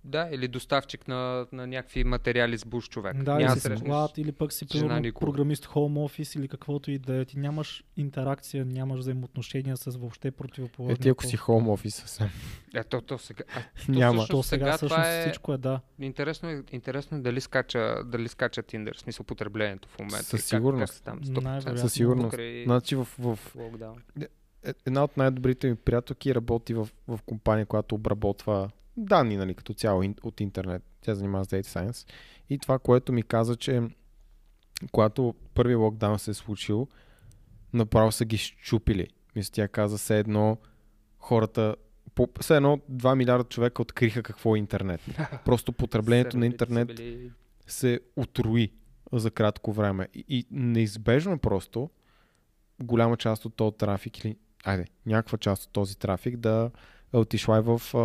Да, или доставчик на, на някакви материали с буш човек. Да, Няма или си склад, или пък си примерно програмист home office или каквото и да е. Ти нямаш интеракция, нямаш взаимоотношения с въобще противоположния. Е, ти ако си хоум офис съвсем. Е, то, то сега, а, Няма. всъщност То сега, сега всъщност това е- всичко е да. интересно, е, интересно е дали скача, дали скача Tinder, в смисъл потреблението в момента. Със как- сигурност. Как, се там. Със сигурност. Покрай Значи в, в локдаун. е- една от най-добрите ми приятелки работи в, в компания, която обработва данни нали, като цяло от интернет. Тя занимава с Data Science. И това, което ми каза, че когато първият локдаун се е случил, направо са ги щупили. Мисля, тя каза все едно хората, по, все едно 2 милиарда човека откриха какво е интернет. Просто потреблението на интернет били- се отруи за кратко време. И, и неизбежно просто голяма част от този трафик или айде, някаква част от този трафик да е отишла и в а,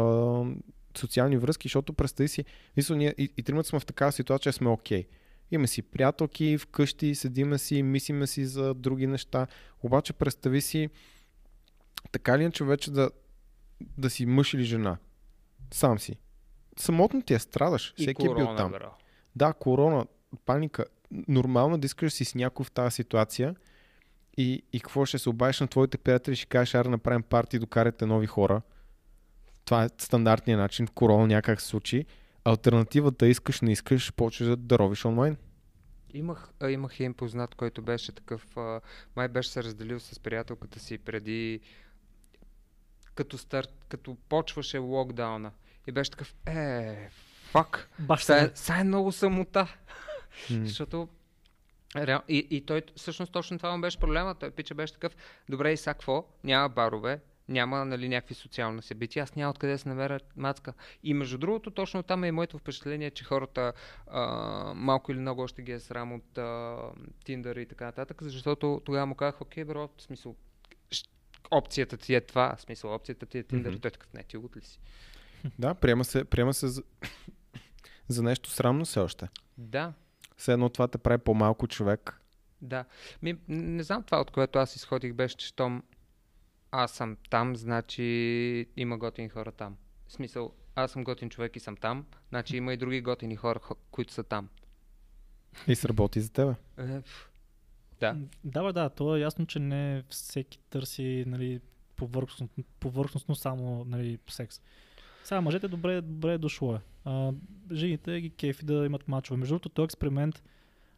социални връзки, защото представи си, мисля, ние и, и тримата сме в такава ситуация, сме окей. Имаме си приятелки, вкъщи, седиме си, мислиме си за други неща. Обаче представи си така ли иначе вече да, да си мъж или жена. Сам си. Самотно ти е страдаш. И Всеки е бил корона, там. бро. Да, корона, паника. Нормално е да искаш си с някой в тази ситуация и, и какво ще се обадиш на твоите приятели, ще кажеш, ара направим парти, докарате нови хора. Това е стандартният начин. В корона някак се случи. Альтернативата искаш, не искаш, почваш да даровиш онлайн. Имах, а, имах един познат, който беше такъв, а, май беше се разделил с приятелката си преди, като старт, като почваше локдауна. И беше такъв, е, фак, Баш сега, сега. сега е много самота. Защото реал, и, и той всъщност точно това му беше проблема. Той пича беше такъв, добре и сега какво? Няма барове, няма нали, някакви социални събития, аз няма откъде да се намеря мацка. И между другото, точно там е моето впечатление, че хората а, малко или много още ги е срам от а, Tinder и така нататък, защото тогава му казах, окей, бро, в смисъл, опцията ти е това, в смисъл, опцията ти е Tinder, и той е такъв, не, ти ли си? Да, приема се, приема се за, за нещо срамно все още. Да, Все едно това те прави по-малко човек. Да. Ми, не знам това, от което аз изходих, беше, че щом аз съм там, значи има готини хора там. В смисъл, аз съм готин човек и съм там, значи има и други готини хора, хо- които са там. И сработи за тебе. Е, да. Да, бе, да, то е ясно, че не всеки търси нали, повърхностно, повърхностно само нали, секс. Сега мъжете добре, добре е дошло е. А, жените ги кефи да имат мачове. Между другото, този експеримент,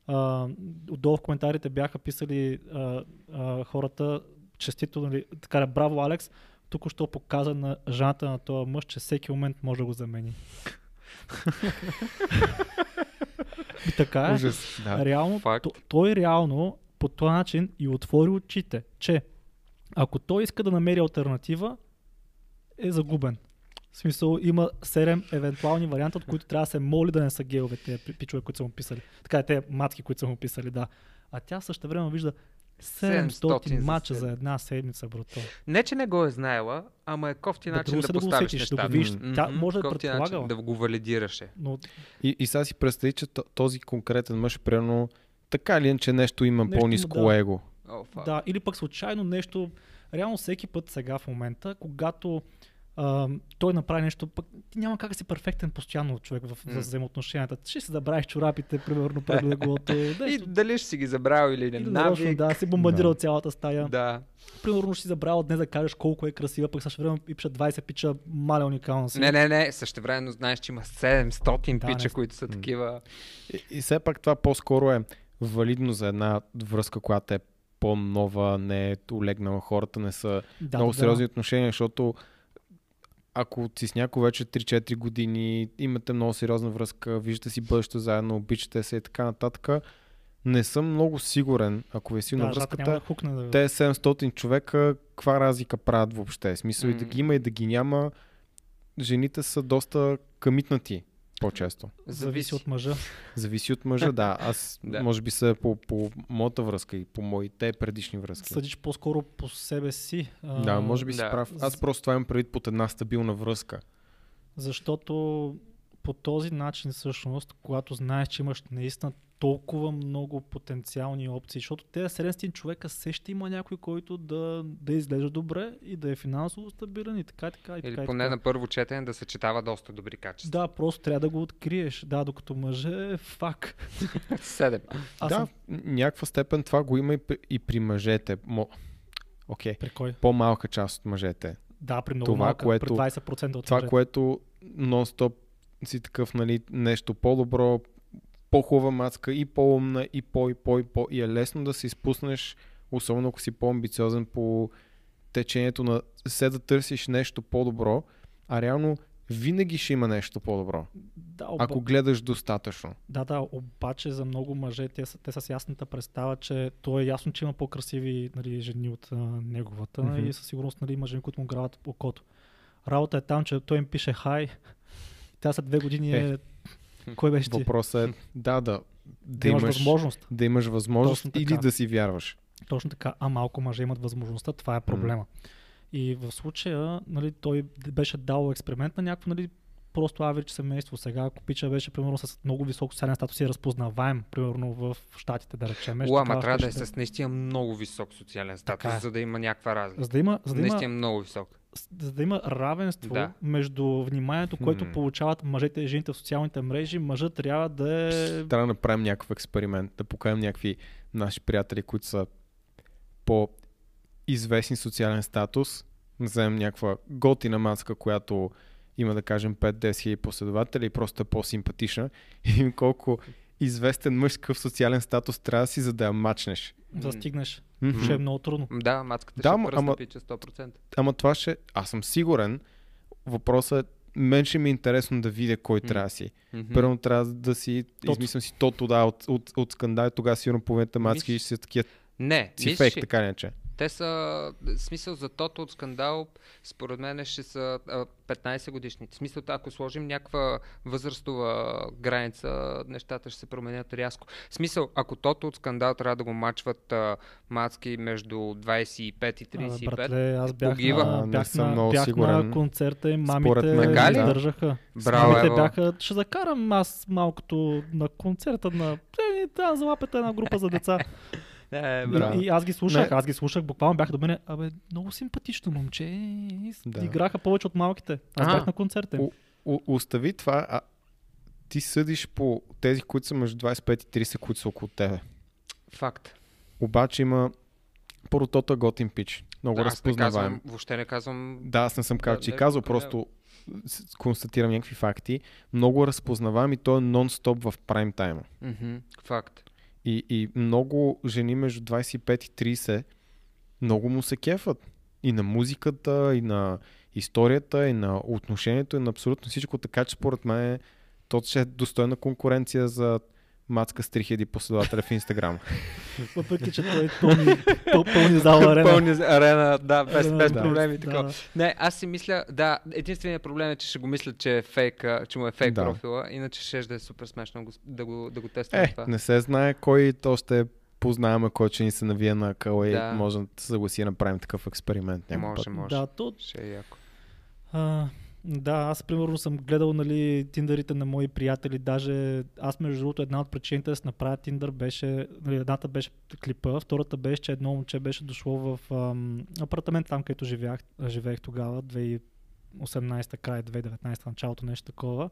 а, отдолу в коментарите бяха писали а, а, хората, честито, нали, така браво Алекс, тук що показа на жената на този мъж, че всеки момент може да го замени. И така е. Ужас. Да. Реално, Факт. то, той реално по този начин и отвори очите, че ако той иска да намери альтернатива, е загубен. В смисъл има 7 евентуални варианта, от които трябва да се моли да не са геове, пичове, които са му писали. Така е, те матки, които са му писали, да. А тя също време вижда 700, 700 за мача за една седмица, брато. Не, че не го е знаела, ама е кофти Бе, начин да се да го поставиш усетиш, да го видиш. Тя Мгм, може да е предполагала. Да го валидираше. Но И, и сега си представи, че този конкретен мъж, примерно, така или иначе нещо има Нещо по-низко да. его. Фак. Да, или пък случайно нещо, реално всеки път сега в момента, когато той направи нещо, пък ти няма как да си перфектен постоянно човек в, в М. взаимоотношенията. Ще си забравиш чорапите, примерно, пред леглото. И нещо, дали ще си ги забравил или не. или нарочно, навик. да, си бомбардирал Да. цялата стая. Да. Примерно ще си забравил днес да кажеш колко е красива, пък също време и пиша 20 пича маля уникална си. Не, не, не, същевременно знаеш, че има 700 Да, пича, не- които са такива. И, и все пак това по-скоро е валидно за една връзка, която е по-нова, не е улегнала, хората не са да, много да, сериозни отношения, защото ако си с някой вече 3-4 години, имате много сериозна връзка, виждате си бъдеще заедно, обичате се и така нататък, не съм много сигурен, ако ви е силна да, връзката, да хукне да... те 700 човека, каква разлика правят въобще? Смисъл и да ги има и да ги няма, жените са доста къмитнати по-често? Зависи от мъжа. Зависи от мъжа, да. Аз Да. може би са по, по моята връзка и по моите предишни връзки. Съдиш по-скоро по себе си. а, Да, може би си да. прав. Аз просто това имам предвид под една стабилна връзка. Защото по този начин всъщност, когато знаеш, че имаш наистина толкова много потенциални опции, защото те 700 човека се ще има някой, който да, да изглежда добре и да е финансово стабилен и така, и така, и така. Или и поне така. на първо четене да съчетава доста добри качества. Да, просто трябва да го откриеш. Да, докато мъже е фак. Седем. Аз да, съм някаква степен това го има и, при- и при мъжете. Мо... Окей, при кой? по-малка част от мъжете. Да, при много Това, малка, което- при 20% от Това, мъжете. което нон-стоп си такъв, нали, нещо по-добро, по-хубава мацка и по-умна, и по, и по, и по. И е лесно да се изпуснеш, особено ако си по-амбициозен по течението на се да търсиш нещо по-добро, а реално винаги ще има нещо по-добро, Да, оба... ако гледаш достатъчно. Да, да, обаче за много мъже те са, те са с ясната представа, че то е ясно, че има по-красиви нали, жени от а, неговата Мгм. и със сигурност нали, има жени, които му грават окото. Работа е там, че той им пише хай, тя след две години е... Е, Кой беше ти? Въпросът е да, да, Да имаш възможност. да имаш възможност или да си вярваш. Точно така, а малко мъже имат възможността, това е проблема. И в случая, нали, той беше дал експеримент на някакво, нали, просто аврич семейство. Сега, ако пича беше, примерно, с много висок социален статус и е разпознаваем, примерно в Штатите, да речем. Уа, ама трябва да е с наистина много висок социален статус, Така е. за да има някаква разлика. За да има, за да има, Наистина много висок. за да има равенство Да. между вниманието, което Хм. получават мъжете и жените в социалните мрежи, мъжът трябва да е... Трябва да направим някакъв експеримент, да покажем някакви наши приятели, които са по-известни социален статус, да вземем някаква готина маска, която има да кажем 5-10 хиляди последователи и просто е по-симпатична и им колко известен мъж какъв социален статус трябва да си, за да я мачнеш. да стигнеш. Мгм. Ще е много трудно. Да, мацката Да, ще ама- пича 100%. Ама това ще... Аз съм сигурен. Въпросът е, мен ще ми е интересно да видя кой М. трябва да си. Първо трябва да си, измислям си тото, да, от, от, от скандал, тогава сигурно половината мацки Мисля- ще са такива Не, си фейк, така иначе. Те са, смисъл за тото от скандал, според мен ще са а, 15 годишни. В смисъл, ако сложим някаква възрастова граница, нещата ще се променят рязко. В смисъл, ако тото от скандал трябва да го мачват а, мацки между 25 и А, 35, братле, аз бях, погива. на, А, не бях, съм на, много бях сигурен. на концерта и мамите Според мен, Така ли? да. държаха. Браво, мамите Ево. бяха, ще закарам аз малкото на концерта на... Е, да, залапете една група за деца. е, браво. И, и аз ги слушах, Не. аз ги слушах, буквално бях до мене, абе, много симпатично момче. С- Да. Играха повече от малките. Аз А. бях на концерта. остави това, а ти съдиш по тези, които са между 25 и 30, които са около тебе. Факт. Обаче има първо е готин пич. Много не разпознаваем. казвам, въобще не казвам Да, аз не съм казал, Да, че не, казал, не. просто констатирам някакви факти. Много разпознаваем и то е нон-стоп в прайм тайма. Мгм, факт. И, и много жени между 25 и 30 много му се кефат. И на музиката, и на историята, и на отношението, и на абсолютно всичко. Така че според мен то ще е достойна конкуренция за мацка с 3000 последователя в Инстаграм. Въпреки, че той пълни, пъл, пълни зала арена. Пълни арена, да, без, Арена, без да. проблеми. Да. Не, аз си мисля, да, единственият проблем е, че ще го мислят, че е фейк, че му е фейк Да. профила, иначе ще да е супер смешно да го, да го тестваме Е, това. не се знае кой то ще познаваме, кой ще ни се навие на къла и Да. може да се съгласи да направим такъв експеримент. Може, път. може. Да, то, Ще е яко. а, да, аз примерно съм гледал нали, тиндърите на мои приятели. Даже аз между другото една от причините да се направя тиндър беше, нали, едната беше клипа, втората беше, че едно момче беше дошло в ам, апартамент там, където живеех, живеех тогава, 2018 край, 2019 началото, нещо такова.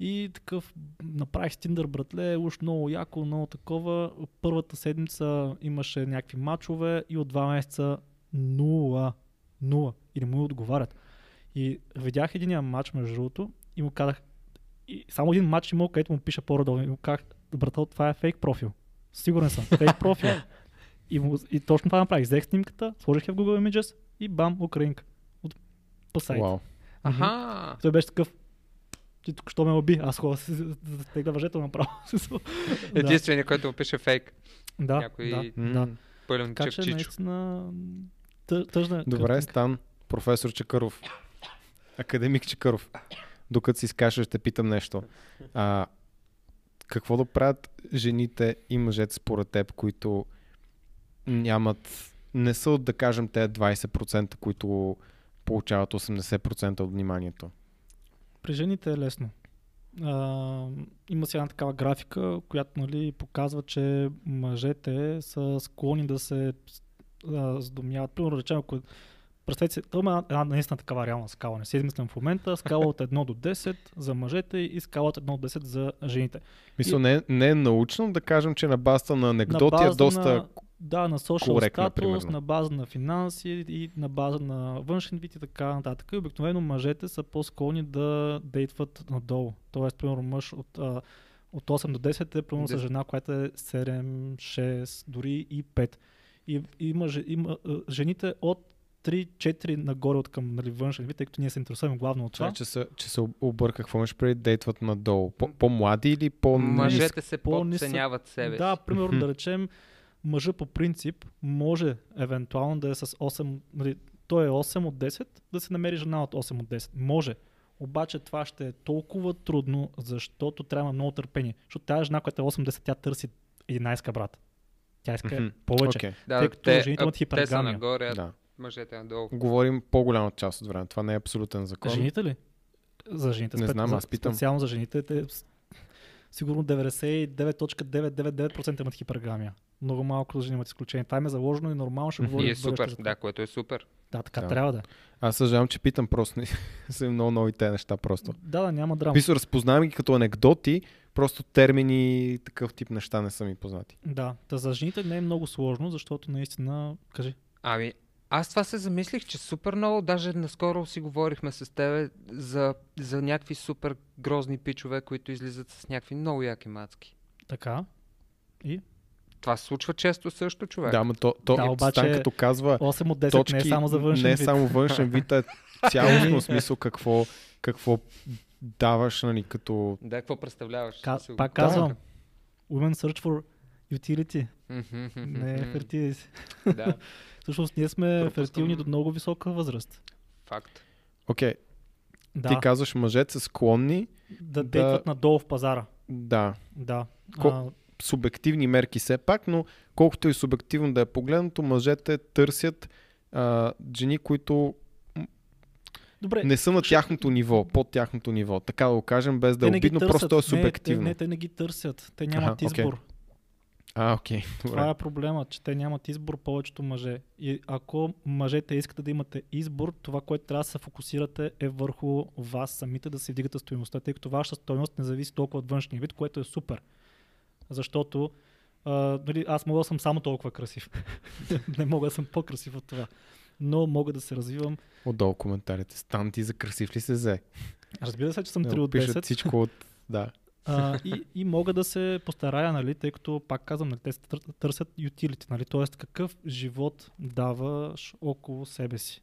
И такъв направих Tinder, братле, уж много яко, много такова. Първата седмица имаше някакви мачове и от два месеца нула. Нула. И не му отговарят. И видях единия матч, между другото, и му казах, и само един матч имал, където му пише по-родо. И му казах, брател, това е фейк профил. Сигурен съм, фейк профил. и, му, и точно това направих. Взех снимката, сложих я в Google Images и бам, украинка. От по. Вау. Аха! Той беше такъв, ти тук що ме оби, аз хора си да тегля въжето направо. Единственият, който му пише фейк. да, някой- да, М. да. Пълен Така че наистина тъ- тъжна е Добре, картинка. Стан, професор Чакъров. Академик Чакъров. докато си изкашваш, ще питам нещо. А, какво да правят жените и мъжете според теб, които нямат, не са от, да кажем, те 20%, които получават 80% от вниманието? При жените е лесно. А, има си една такава графика, която нали, показва, че мъжете са склонни да се а, задумяват. Примерно, речем, ако Представете си, това има една наистина такава реална скала. Не си измислям в момента. Скала от 1 до 10 за мъжете и скала от 1 до 10 за жените. Мисля, не, е- не е научно да кажем, че на базата на анекдоти на е доста... На, да, на social коректна, статус, примерно. на база на финанси и на база на външен вид и така нататък. И обикновено мъжете са по-склонни да дейтват надолу. Тоест, примерно мъж от, а, от 8 до 10 е примерно с жена, която е 7, 6, дори и 5. И има, же- има а, жените от 3-4 нагоре от към нали, външен вид, тъй като ние се интересуваме главно от това. Това, че, се, че се обърках, какво имаш преди дейтват надолу? По, по-млади или по Мъжете се подценяват себе Да, си. примерно Мгм. да речем, мъжа по принцип може евентуално да е с 8, нали, той е 8 от 10, да се намери жена от 8 от 10. Може. Обаче това ще е толкова трудно, защото трябва много търпение. Защото тази жена, която е 80, тя търси 11 брат. Тя иска Мгм. повече. Да, тъй като те, жените имат а, те са хипергамия. нагоре, да. Мъжете надолу. Говорим по-голяма част от време. Това не е абсолютен закон. Жените ли? За жените. Не спе- знам, за- аз питам. Специално за жените. Те, сигурно 99,999% имат хипергамия. Много малко жени имат изключение. Това им е заложено и нормално ще говорим. И е супер, да, което е супер. Да, така Да. трябва да. Аз съжалявам, че питам просто. не- са много нови те неща просто. Да, да, няма драма. Мисля, разпознавам ги като анекдоти, просто термини и такъв тип неща не са ми познати. Да, та за жените не е много сложно, защото наистина, кажи, Ами, аз това се замислих, че супер много, даже наскоро си говорихме с тебе за, за някакви супер грозни пичове, които излизат с някакви много яки мацки. така. И Това се случва често също, човек. Да, ама то, то Да, да, обаче- Стан като казва 8 от 10 точки, не е само за външен не е вид. само външен вид, а е цялостно смисъл какво, какво даваш, нали, като... Да, какво представляваш? Ка- го пак казвам, women search for utility, не мгм. fertility. Да, Всъщност ние сме Пропускам. фертилни до много висока възраст. факт. Окей, Да, ти казваш мъжете са склонни, да да- дейтват надолу в пазара. да, Да. Ко- субективни мерки все пак, но колкото и субективно да е погледнато, мъжете търсят а, жени, които Добре, не са на ще- тяхното ниво, под тяхното ниво. Така да го кажем, без да е не обидно, просто то е Не, субективно. те, не, те не ги търсят. Те нямат Аха, избор. А, окей, Това е проблемът, че те нямат избор повечето мъже. И ако мъжете искате да имате избор, това, което трябва да се фокусирате е върху вас самите да се вдигате стоеността, тъй като вашата стоеност не зависи толкова от външния вид, което е супер. Защото а, нали, аз мога да съм само толкова красив. не мога да съм по-красив от това. Но мога да се развивам. Отдолу коментарите. Стан ти за красив ли се взе? Разбира се, че съм 3 Да, от пишат 10. всичко от... Да. А, и, и мога да се постарая, нали, тъй като, пак казвам, нали, те търсят utility, нали, т.е. какъв живот даваш около себе си.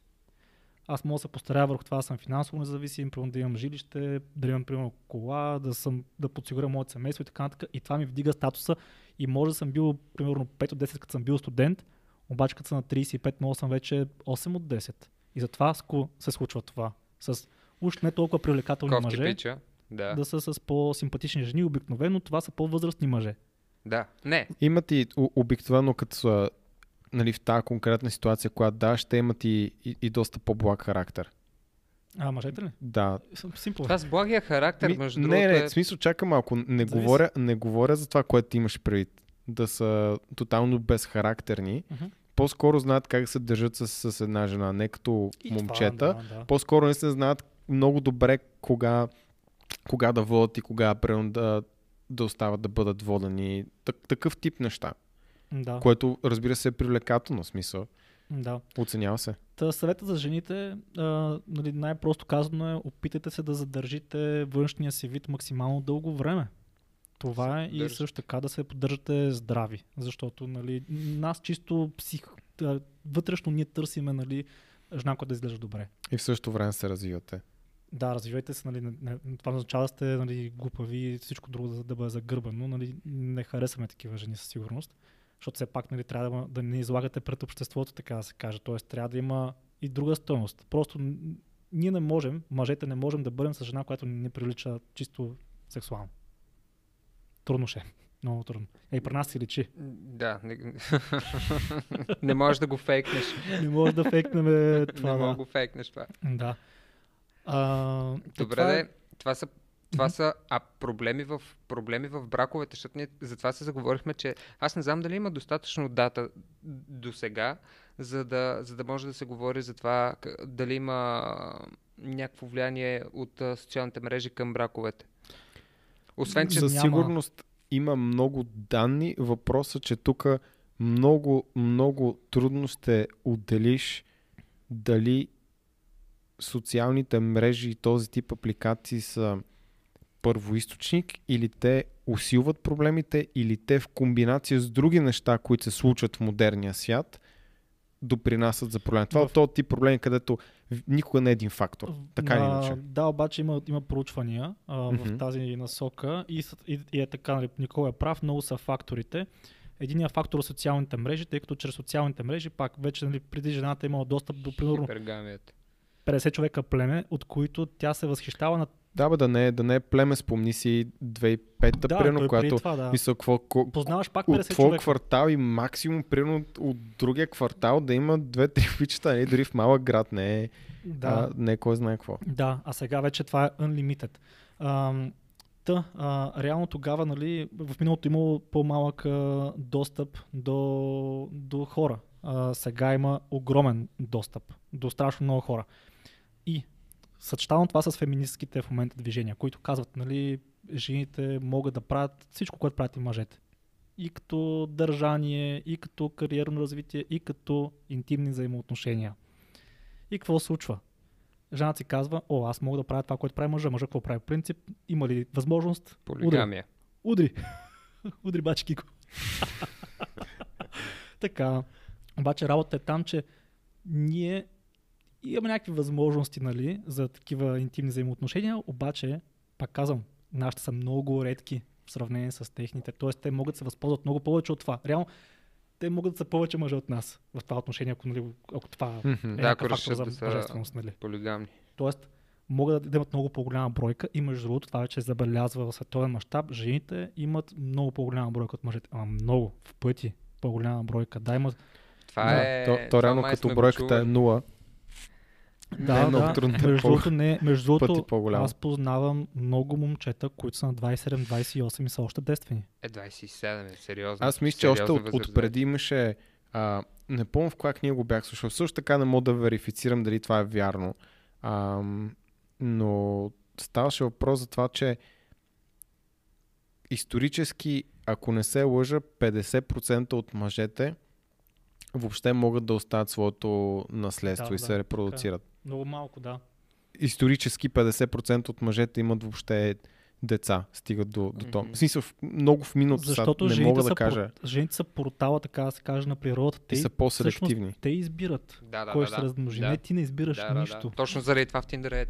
Аз мога да се постарая върху това да съм финансово независим, примерно да имам жилище, да имам примерно кола, да, съм, да подсигуря моето семейство и така нататък. И това ми вдига статуса и може да съм бил примерно 5 от 10, като съм бил студент, обаче като съм на 35, мога съм вече 8 от 10. И затова се случва това. С уж не толкова привлекателни Кофти мъже пича. Да. да са с по-симпатични жени. Обикновено това са по-възрастни мъже. да. Не, Имат и обикновено като са нали, в тази конкретна ситуация, която даваш, те имат и, и, и доста по-благ характер. А, мъжете ли? Да. Симпл. това с благия характер, Ми, между не, другото не, е... в смисъл, чакай малко. Не Зависи. говоря, не говоря за това, което ти имаш предвид. Да са тотално безхарактерни. Мгм. По-скоро знаят как да се държат с, с една жена, не като И това, момчета. да, да. По-скоро не се знаят много добре кога, кога да водят и кога примерно, да, да остават да бъдат водени. Так, такъв тип неща. Да, Което разбира се е привлекателно смисъл. да. Оценява се. Та съвета за жените, а, нали, най-просто казано е, опитайте се да задържите външния си вид максимално дълго време. Това е и също така да се поддържате здрави, защото нали, нас чисто псих, вътрешно ние търсиме нали, жена, която да изглежда добре. И в същото време се развивате. Да, развивайте се, нали, това означава сте нали, глупави и всичко друго да, да бъде загърбано. Нали, не харесваме такива жени със сигурност, защото все пак нали, трябва да, да не излагате пред обществото, така да се каже. Тоест трябва да има и друга стоеност. Просто ние не можем, мъжете не можем да бъдем с жена, която не прилича чисто сексуално. Трудно ще. е. Много трудно. Ей, при нас си личи. Да, не, не можеш да го фейкнеш. Не може да фейкнем това. не можеш да Да. го фейкнеш това. да. А, Добре, това е- де, това са, това са а, проблеми, в, проблеми в браковете, защото ние затова се заговорихме, че аз не знам дали има достатъчно дата до сега, за да, за да може да се говори за това дали има някакво влияние от а, социалните мрежи към браковете. Освен, че За няма- сигурност има много данни. Въпросът, че тук много, много трудно ще отделиш дали социалните мрежи и този тип апликации са първоисточник или те усилват проблемите или те в комбинация с други неща, които се случват в модерния свят, допринасят за проблем. Това е В- от този тип проблеми, където никога не е един фактор. Така или А, иначе. Да, обаче има, има проучвания а, в Мгм. тази насока и, и, и е така, нали, Никола е прав, много са факторите. Единият фактор е социалните мрежи, тъй като чрез социалните мрежи пак вече нали, преди жената е имала достъп до примерно хипергамията. 50 човека племе, от които тя се възхищава на Да, бе, да не, да не е племе, спомни си 2005-та, да, примерно, която това, да. мисля, какво, ко, Познаваш пак от 50 твой човека. квартал и максимум, примерно от, от другия квартал да има две-три пичета, нали? дори в малък град, не е, Да. а, не е кой знае какво. Да, а сега вече това е unlimited. Ам, та, а, реално тогава, нали, в миналото имало по-малък а, достъп до, до хора. А, сега има огромен достъп до страшно много хора. И съчетавам това с феминистските в момента движения, които казват, нали, жените могат да правят всичко, което правят и мъжете. И като държание, и като кариерно развитие, и като интимни взаимоотношения. И какво случва? Жената си казва, о, аз мога да правя това, което прави мъжа. Мъжа какво прави? Принцип, има ли възможност? Полигамия. Удри. Удри бачки го. така. Обаче работа е там, че ние имаме някакви възможности нали, за такива интимни взаимоотношения, обаче, пак казвам, нашите са много редки в сравнение с техните. Тоест, те могат да се възползват много повече от това. Реално, те могат да са повече мъже от нас в това отношение, ако, нали, ако това е да, фактор за да мъжественост. Нали. Полигамни. Тоест, могат да, имат много по-голяма бройка и между другото това вече е забелязва в световен мащаб. Жените имат много по-голяма бройка от мъжете. Ама много, в пъти по-голяма бройка. Да, имат това да. е... То, то реално като бройката е 0, да, не е много да. трудно. Между е другото, не, между другото е аз познавам много момчета, които са на 27-28 и са още девствени. Е, 27 е сериозно. Аз мисля, че още от, отпреди имаше... А, не помня в коя книга го бях слушал. Също така не мога да верифицирам дали това е вярно. А, но ставаше въпрос за това, че исторически, ако не се лъжа, 50% от мъжете въобще могат да оставят своето наследство Да, и да, се репродуцират. Много малко, да. Исторически 50% от мъжете имат въобще деца, стигат до, до то. Мгм. В смисъл, много в миналото са, Защото не жените, мога са, да кажа. пор- жените са портала, така да се каже, на природата. Те са по-селективни. Те избират Да, да, кой да, ще да. се размножи. Да. Не, ти не избираш Да, да, нищо. да. Точно заради това в Tinder е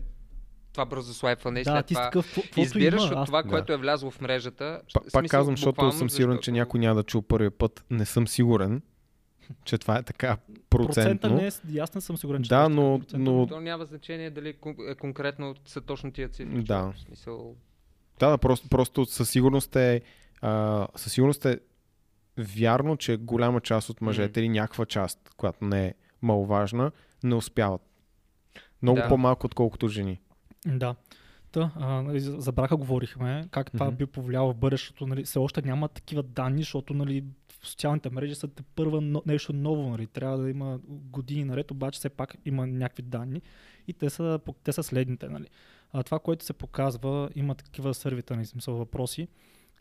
това бързо слайпване и Да, след ти това такъв, избираш има, от аз- това, да. което е влязло в мрежата. В пак смисъл, казвам, защото съм сигурен, че някой няма да чул първия път. Не съм сигурен, че това е така Процента процентно. не е, аз не съм сигурен, че Да, е но, процент. но То няма значение дали е конкретно са точно тия цифри. Да. В смисъл, да, да, просто, просто със сигурност е а, със сигурност е вярно, че голяма част от мъжете или някаква част, която не е маловажна, не успяват. Много Да. по-малко, отколкото жени. Да. Та, а, нали, за брака говорихме, как това Мгм. би повлияло в бъдещето. Нали, все още няма такива данни, защото нали, в социалните мрежи са те първа но, нещо ново. Нали. Трябва да има години наред, обаче все пак има някакви данни и те са, те са следните. Нали. А, това, което се показва, има такива сървита, нали, смисъл въпроси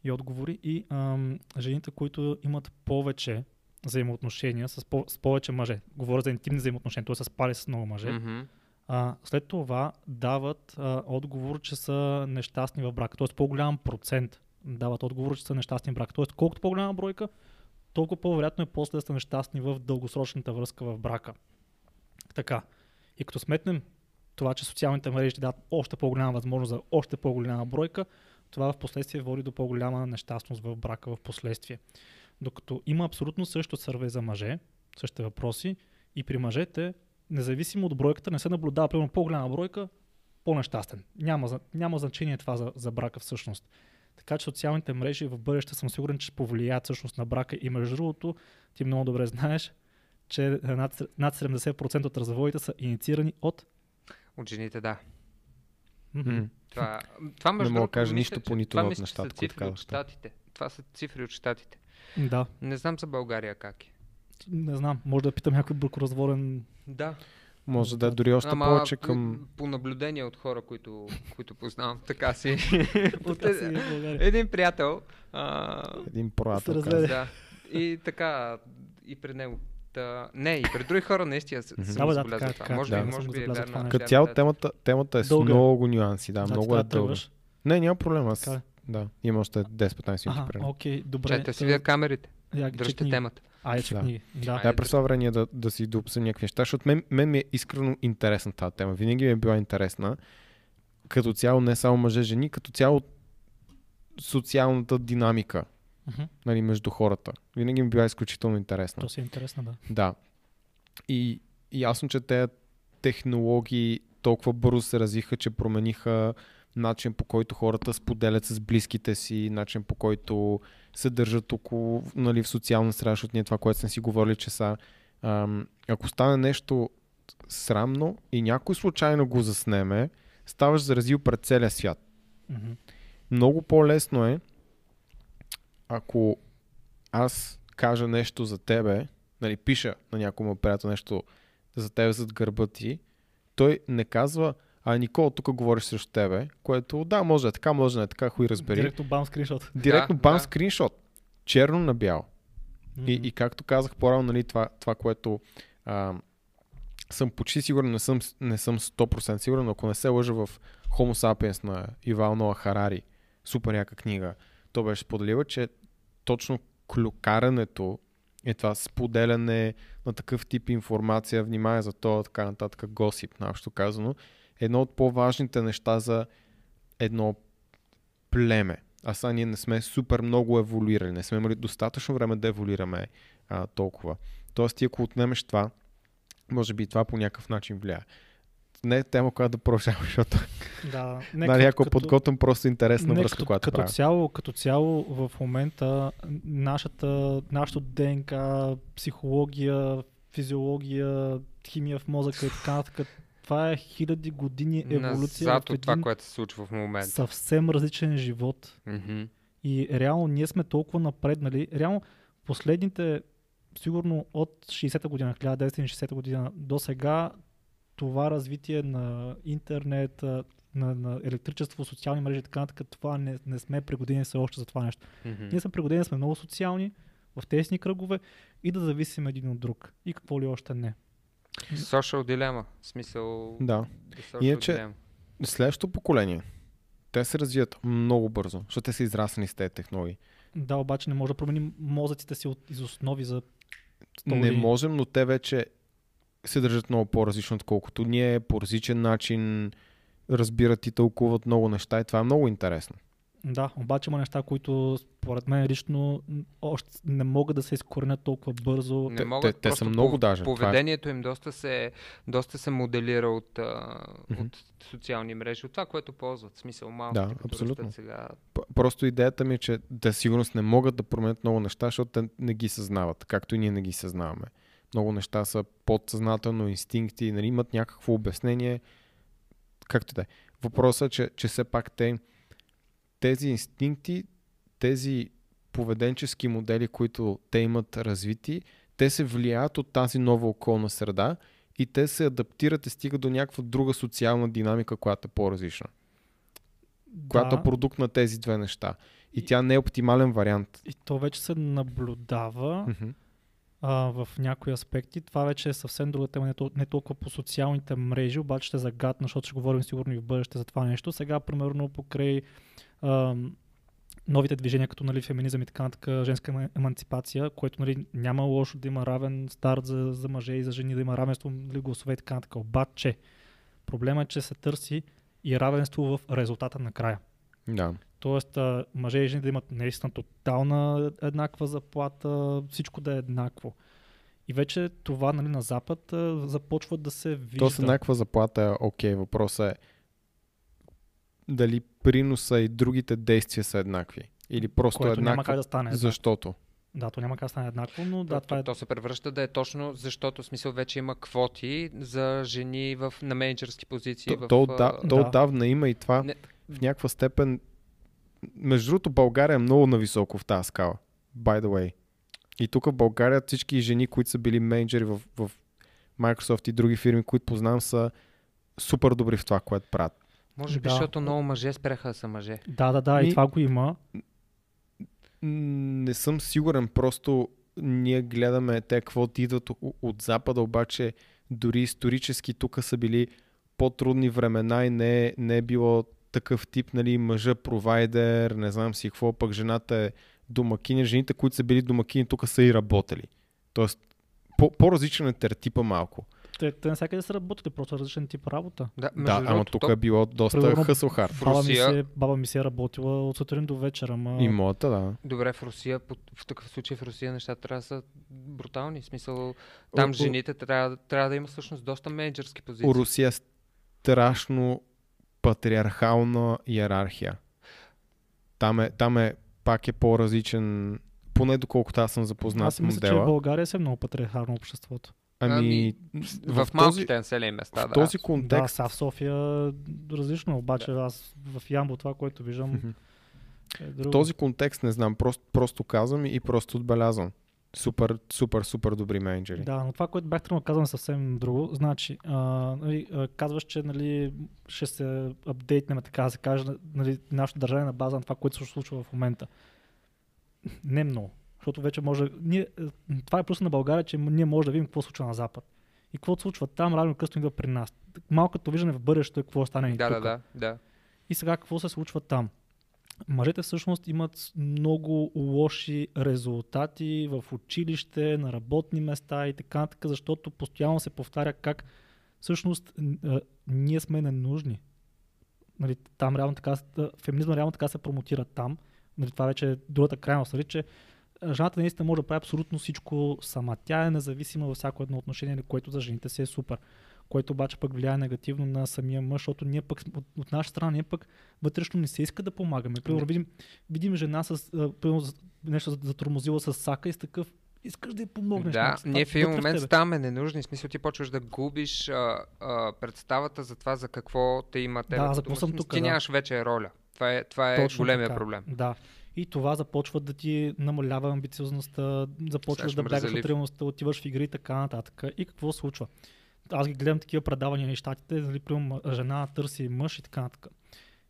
и отговори и ам, жените, които имат повече взаимоотношения с, по- с повече мъже. Говоря за интимни взаимоотношения, т.е. са спали с много мъже. мгм. А, след това дават а, отговор, че са нещастни в брака. Тоест по-голям процент дават отговор, че са нещастни в брака. Тоест колкото по-голяма бройка, толкова по-вероятно е после да са нещастни в дългосрочната връзка в брака. Така. И като сметнем това, че социалните мрежи ти дават още по-голяма възможност за още по-голяма бройка, това в последствие води до по-голяма нещастност в брака в последствие. Докато има абсолютно също сърве за мъже, същите въпроси, и при мъжете независимо от бройката, не се наблюдава примерно по-голяма бройка, по-нещастен. Няма, няма значение това за, за брака всъщност. Така че социалните мрежи в бъдеще съм сигурен, че ще повлияят всъщност на брака. И между другото, ти много добре знаеш, че над, над 70% от разводите са инициирани от... От жените, да. М. Това, това между мога да кажа нищо по нито това от нещата, които щатите. Това са цифри от щатите. Да, Не знам за България как е. Не знам, може да питам някой бракоразводен. Да. Може да е дори още Ама повече по- към... По наблюдение от хора, които, които познавам, така си. от Така си е- в България. един приятел. А, Един приятел. Да. И така, и пред него. Та, не, и пред други хора наистина съм Да, да, така е, това. така е. Може Да. би, може би е това нещо. Като цяло темата, темата е с Дълга е. много нюанси. Да, Значи много е дълга. тръгваш. Не, няма проблем. Аз... Така е. Да, има още 10-15 минути. Окей, добре. Чайте си вие камерите. Я Дръжте темата. Айде. Да. Айде. Да, през това време ние да, да си допсам някакви неща, защото мен, мен ми е искрено интересна тази тема. Винаги ми е била интересна. Като цяло не само мъже, жени, като цяло социалната динамика Мгм. нали, между хората. Винаги ми е била изключително интересна. То си е интересно, да. Да. И, и ясно, че тези технологии толкова бързо се развиха, че промениха начин по който хората споделят с близките си, начин по който се държат около, нали, в социална среда, защото ние това, което сме си говорили, че са ам, ако стане нещо срамно и някой случайно го заснеме, ставаш заразил пред целия свят. Мгм. Много по-лесно е, ако аз кажа нещо за тебе, нали, пиша на някой му приятел нещо за тебе зад гърба ти, той не казва, а Никол, тук говориш срещу тебе, което да, може да е така, може да е така, хуй разбери. Директно бам скриншот. Директно Да, бам да. скриншот. Черно на бяло. И, Мгм. и както казах по-рано, нали, това, това което а, съм почти сигурен, не съм, не съм 100% сигурен, но ако не се лъжа в Homo sapiens на Ивал Ноа Харари, супер яка книга, то беше споделила, че точно клюкарането е това споделяне на такъв тип информация, внимание за това, така нататък, госип, наобщо казано, едно от по-важните неща за едно племе. А сега ние не сме супер много еволюирали, не сме имали достатъчно време да еволюираме а, толкова. Тоест ти ако отнемеш това, може би и това по някакъв начин влияе. Не е тема, която да продължавам, защото Да, не, нали, ако подготвям просто интересна не, връзка, като, която като, правя. цяло, като цяло в момента нашата, нашото ДНК, психология, физиология, химия в мозъка и така нататък, това е хиляди години еволюция Назад от това, което се случва в момента. съвсем различен живот. Мгм. И реално ние сме толкова напреднали. Реално последните, сигурно от 60-та година, 1960 година до сега, това развитие на интернет, на, на електричество, социални мрежи и така нататък, това не, не сме пригодени все още за това нещо. Мгм. Ние сме пригодени, сме много социални, в тесни кръгове и да зависим един от друг. И какво ли още не. Social. В смисъл... Да. Иначе- dilemma. Следващото поколение, те се развият много бързо, защото те са израснали с тези технологии. Да, обаче не може да променим мозъците си от, из основи за 100 Не можем, но те вече се държат много по-различно, отколкото ние, по различен начин разбират и тълкуват много неща и това е много интересно. Да, обаче има неща, които според мен лично още не могат да се изкоренят толкова бързо. Не Те- могат, те- те са много пов- даже. Е- Поведението им доста се, доста се моделира от, Мгм. от социални мрежи, от това, което ползват. В смисъл малко. Да, абсолютно. Сега. Просто идеята ми е, че те сигурност не могат да променят много неща, защото те не ги съзнават, както и ние не ги съзнаваме. Много неща са подсъзнателно, инстинкти, нали, имат някакво обяснение. Както да е. Въпросът е, че, че все пак те, тези инстинкти, тези поведенчески модели, които те имат развити, те се влияят от тази нова околна среда и те се адаптират и стигат до някаква друга социална динамика, която е по-различна която е продукт на тези две неща. И, И- тя не е оптимален вариант. И то вече се наблюдава Мгм. а, в някои аспекти. Това вече е съвсем друга тема, не, тол- не толкова по социалните мрежи, обаче ще загадна, защото ще говорим сигурно и в бъдеще за това нещо. Сега, примерно, покрай новите движения, като нали, феминизъм и така нататък, женска ема- емансипация, което нали, няма лошо да има равен старт за, за мъже и за жени, да има равенство, нали, гласове и така нататък. Обаче, проблема е, че се търси и равенство в резултата на края. Да. Тоест, а, мъже и жени да имат наистина тотална еднаква заплата, всичко да е еднакво. И вече това нали, на Запад а, започва да се вижда. То с еднаква заплата е окей. Въпросът е дали приноса и другите действия са еднакви. Или просто което няма как еднакво. да стане. Защото. да, то няма как да стане еднакво, но да, Да, това е... то, то се превръща да е точно защото в смисъл вече има квоти за жени в, на менеджерски позиции. То, в, то, да, то да. отдавна има и това Не. в някаква степен. Между другото, България е много нависоко в тази скала. By the way. И тук в България всички жени, които са били менеджери в, в Microsoft и други фирми, които познавам, са супер добри в това, което правят. Може би, Да. защото много мъже спряха да са мъже. Да, да, да, и Ми- това го има. Не съм сигурен, просто ние гледаме те квоти идват от Запада, обаче дори исторически тук са били по-трудни времена и не е, не е било такъв тип, нали, мъжа провайдер, не знам си какво, пък жената е домакиня. Жените, които са били домакини, тук са и работили. Тоест, по- по-различен е тертипа малко. Те, те навсякъде са работили, просто различен тип работа. Да, да, ама тук то- е било доста Примерно, хъсъл Баба ми, Русия- се, баба ми се е работила от сутрин до вечер, ама... И моята, да. Добре, в Русия, в такъв случай в Русия нещата трябва да са брутални. В смисъл, там О, жените трябва, трябва да има всъщност доста менеджерски позиции. У Русия е страшно патриархална иерархия. Там е, там е пак е по-различен, поне доколкото аз съм запознат Аз с си мисля, че в модела. България се е много патриархално обществото. Ами, Ами, в, в, малките този, населени места, в да. този Да, контекст, сега в София различно, обаче аз в Ямбо това, което виждам е в друго. този контекст не знам, просто, просто казвам и просто отбелязвам. Супер, супер, супер добри менеджери. Да, но това, което бях тръгнал да казвам е съвсем друго. Значи, а, нали, а, казваш, че нали, ще се апдейтнем, така да се каже, нали, нашето държание на база на това, което се случва в момента. Не много. Защото вече може. Ние, е, това е плюс на България, че ние може да видим какво случва на Запад. И какво случва там, рано късно идва при нас. Малко като виждане в бъдещето е какво стане и Да, да, да, да. И сега какво се случва там? Мъжете всъщност имат много лоши резултати в училище, на работни места и така нататък, защото постоянно се повтаря как всъщност ние сме ненужни. Нали, там реално така, феминизма реално така се промотира там. Нали, това вече е другата крайност, нали, че жената наистина може да прави абсолютно всичко сама. Тя е независима във всяко едно отношение, което за жените си е супер което обаче пък влияе негативно на самия мъж, защото ние пък от, от наша страна ние пък вътрешно не се иска да помагаме. Примерно Не. видим, видим жена с примерно, нещо затормозила с сака и с такъв искаш да й помогнеш. Да, някакси. ние в един момент ставаме ненужни. В смисъл ти почваш да губиш а, а, представата за това за какво те има тебе. Да, за какво съм тук, Ти да. нямаш вече роля. Това е, това е Точно големия така. проблем. Да. И това започва да ти намалява амбициозността, започваш да бягаш от реалността, отиваш в игри и така нататък. И какво случва? Аз ги гледам такива предавания на щатите, нали, примерно жена търси мъж и така нататък.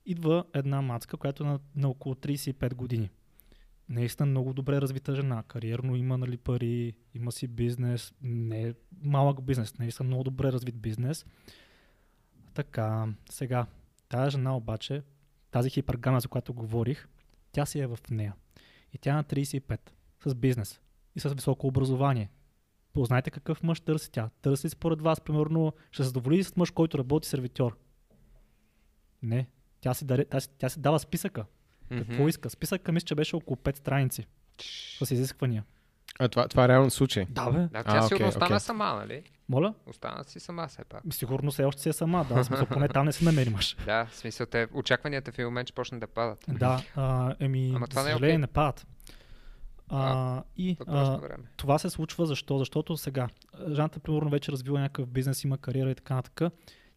Идва една мацка, която е на, на около 35 години. Наистина много добре развита жена. Кариерно има нали, пари, има си бизнес, не е малък бизнес, наистина много добре развит бизнес. Така, сега, тази жена обаче, тази хипергама, за която говорих, тя си е в нея. И тя е на 35, с бизнес и с високо образование. Познайте какъв мъж търси тя. Търси според вас, примерно, ще се задоволи ли с мъж, който работи сервитьор? Не. Тя си, даре, тя, си, тя си дава списъка. Какво Мгм. иска? Списъка мисля, че беше около 5 страници с изисквания. А, това, това е реален случай. Да, бе. Да, тя А, сигурно окей, остана окей. сама, нали? Моля? Остана си сама все пак. Сигурно все още си е сама. Да, смисъл, поне там не се намери мъж. Да, в смисъл те, очакванията в един момент ще почнат да падат. Да, а, еми, Ама това не е окей. не падат. А, и а, това се случва защо? Защото сега, жената примерно вече развива някакъв бизнес, има кариера и така нататък.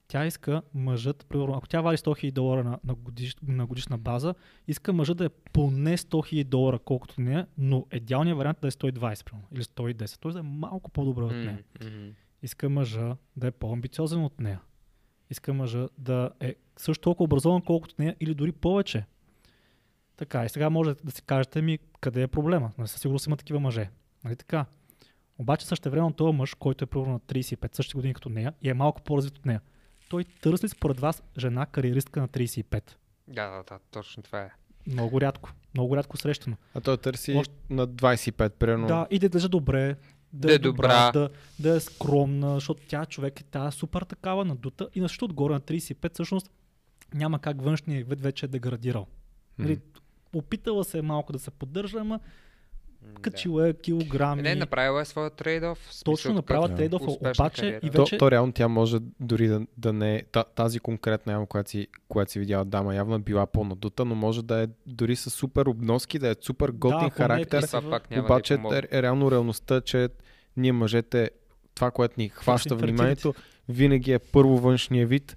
Тя иска мъжът, примерно, ако тя вали 100 000 долара на, на, годиш, на годишна база, иска мъжът да е поне 100 000 долара, колкото нея, но идеалният вариант е да е 120 примерно, или 110. Той да е малко по-добър от нея. Мгм. Иска мъжа да е по-амбициозен от нея. Иска мъжа да е също толкова образован, колкото нея или дори повече. Така, и сега може да си кажете ми къде е проблема. Нали, със сигурност има такива мъже. Нали така? Обаче също време този мъж, който е примерно на 35 същите години като нея и е малко по-развит от нея, той търси според вас жена кариеристка на 35? Да, да, да, точно това е. Много рядко. Много рядко срещано. А той търси Още- на 25, примерно. Да, и да държа добре, да, Да е е добра, добра. да, да е скромна, защото тя човек е тя супер такава надута и на също отгоре на 35 всъщност няма как външния вид вече е деградирал. М. Нали, опитала се е малко да се поддържа, ама М, Качил е килограми. Да. Не, направила е своя трейд-оф. в смисъл Точно направя да. трейдов, обаче кариера. и То, вече... то реално тя може дори да, да не е та- тази конкретна яма, която си, която си видяла дама, явно е била по-надута, но може да е дори с супер обноски, да е супер готин е характер. Това пак няма Обаче да е реално реалността, че ние мъжете, това, което ни хваща вниманието, винаги е първо външния вид,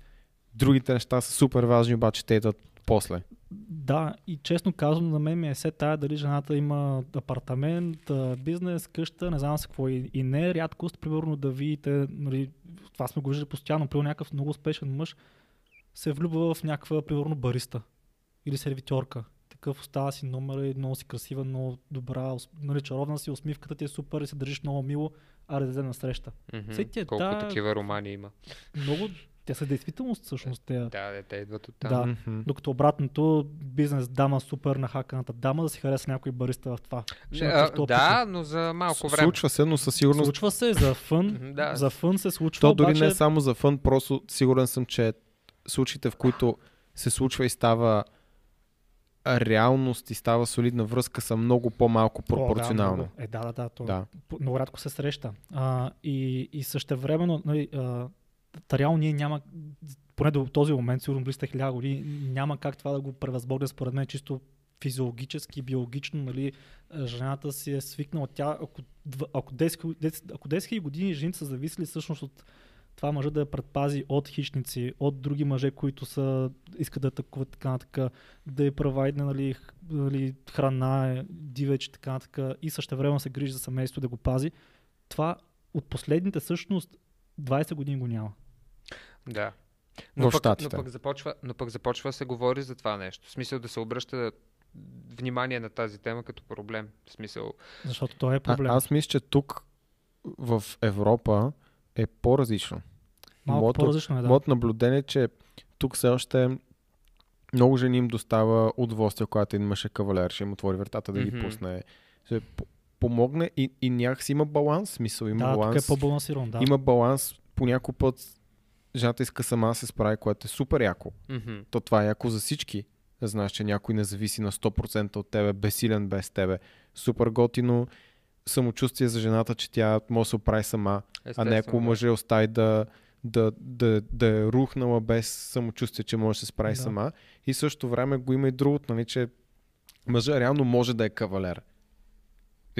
другите неща са супер важни, обаче те идват после. Да, и честно казвам, на мен ми е се тая дали жената има апартамент, бизнес, къща, не знам с какво. И, и не е рядкост, примерно, да видите, нали, това сме го виждали постоянно, примерно някакъв много успешен мъж се влюбва в някаква, примерно, бариста или сервитьорка. Такъв остава си номера и много си красива, много добра, нали, чаровна си, усмивката ти е супер и се държиш много мило, а да на среща. Е, Колко да. такива романи има. Много, те са действителност всъщност. Те, Да, да, те идват от там. Да. Мгм. Докато обратното, бизнес дама, супер нахаканата дама, да си хареса някой бариста в това. Ще Не, а, да, но за малко време. Случва се, но със сигурност Случва се за фън, да. за фън се случва, То дори обаче... не е само за фън, просто сигурен съм, че случаите, в които се случва и става реалност и става солидна връзка са много по-малко О, да, пропорционално. много. е, да, да, да. То Да. много рядко се среща. А, и, и същевременно, нали, а, та реално ние няма, поне до този момент, сигурно близо хиляда години, няма как това да го превъзбогне според мен чисто физиологически, биологично, нали, жената си е свикнала. Тя, ако, ако 10, хил- 10, ако 10 000 години жените са зависели всъщност от това мъжа да я предпази от хищници, от други мъже, които са, искат да атакуват така нататък, да я провайдне нали, нали, храна, е, дивеч така нататък и също време се грижи за семейство да го пази. Това от последните всъщност 20 години го няма. Да. В Но пък, но, пък започва, но пък започва да се говори за това нещо. В смисъл да се обръща внимание на тази тема като проблем. В смисъл, Защото то е А, проблем. аз мисля, че тук в Европа е по-различно. Малко моето- по-различно е, да. Моето наблюдение е, че тук все още много жени им достава удоволствие, когато един мъж е кавалер, ще им отвори вратата да ги Мгм. пусне. Ще по- помогне и, и някакси има баланс, смисъл има да, тук баланс. е по-балансиран, да. Има баланс, по някой път жената иска сама да се справи, което е супер яко. мгм, То това е яко за всички. Да знаеш, че някой не зависи на 100% от тебе, безсилен без тебе. Супер готино самочувствие за жената, че тя може да се оправи сама, а не ако естествено, мъже остави да, да, да, да е рухнала без самочувствие, че може да се справи Да. сама. И в същото време го има и другото, нали, че мъжа реално може да е кавалер.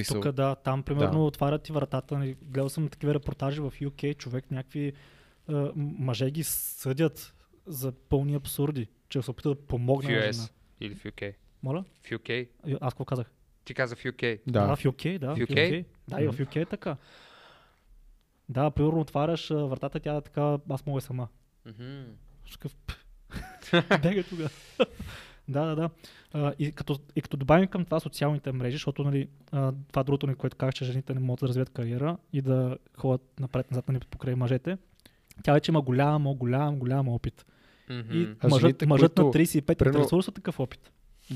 Тук да, там примерно Да. отварят ти вратата. нали, Гледал съм такива репортажи в UK, човек някакви а, мъже ги съдят за пълни абсурди, че се опита да В помогне на US жена. или в UK. Моля? В UK. И- Аз какво казах? Ти каза в UK. Да, Да. в UK, да. В UK? Да, и в UK е така. Да, примерно отваряш вратата, тя е така, аз мога и сама. Мгм. Такъв, Бега тогава. да, да, да. А, и, като, и като добавим към това социалните мрежи, защото нали, а, това другото, нали, което казах, че жените не могат да развият кариера и да ходят напред-назад нали, покрай мъжете, тя вече има голям, голям, голям опит. Мгм. И А мъжът, жените, мъжът на които, 35 примерно- интересува такъв опит.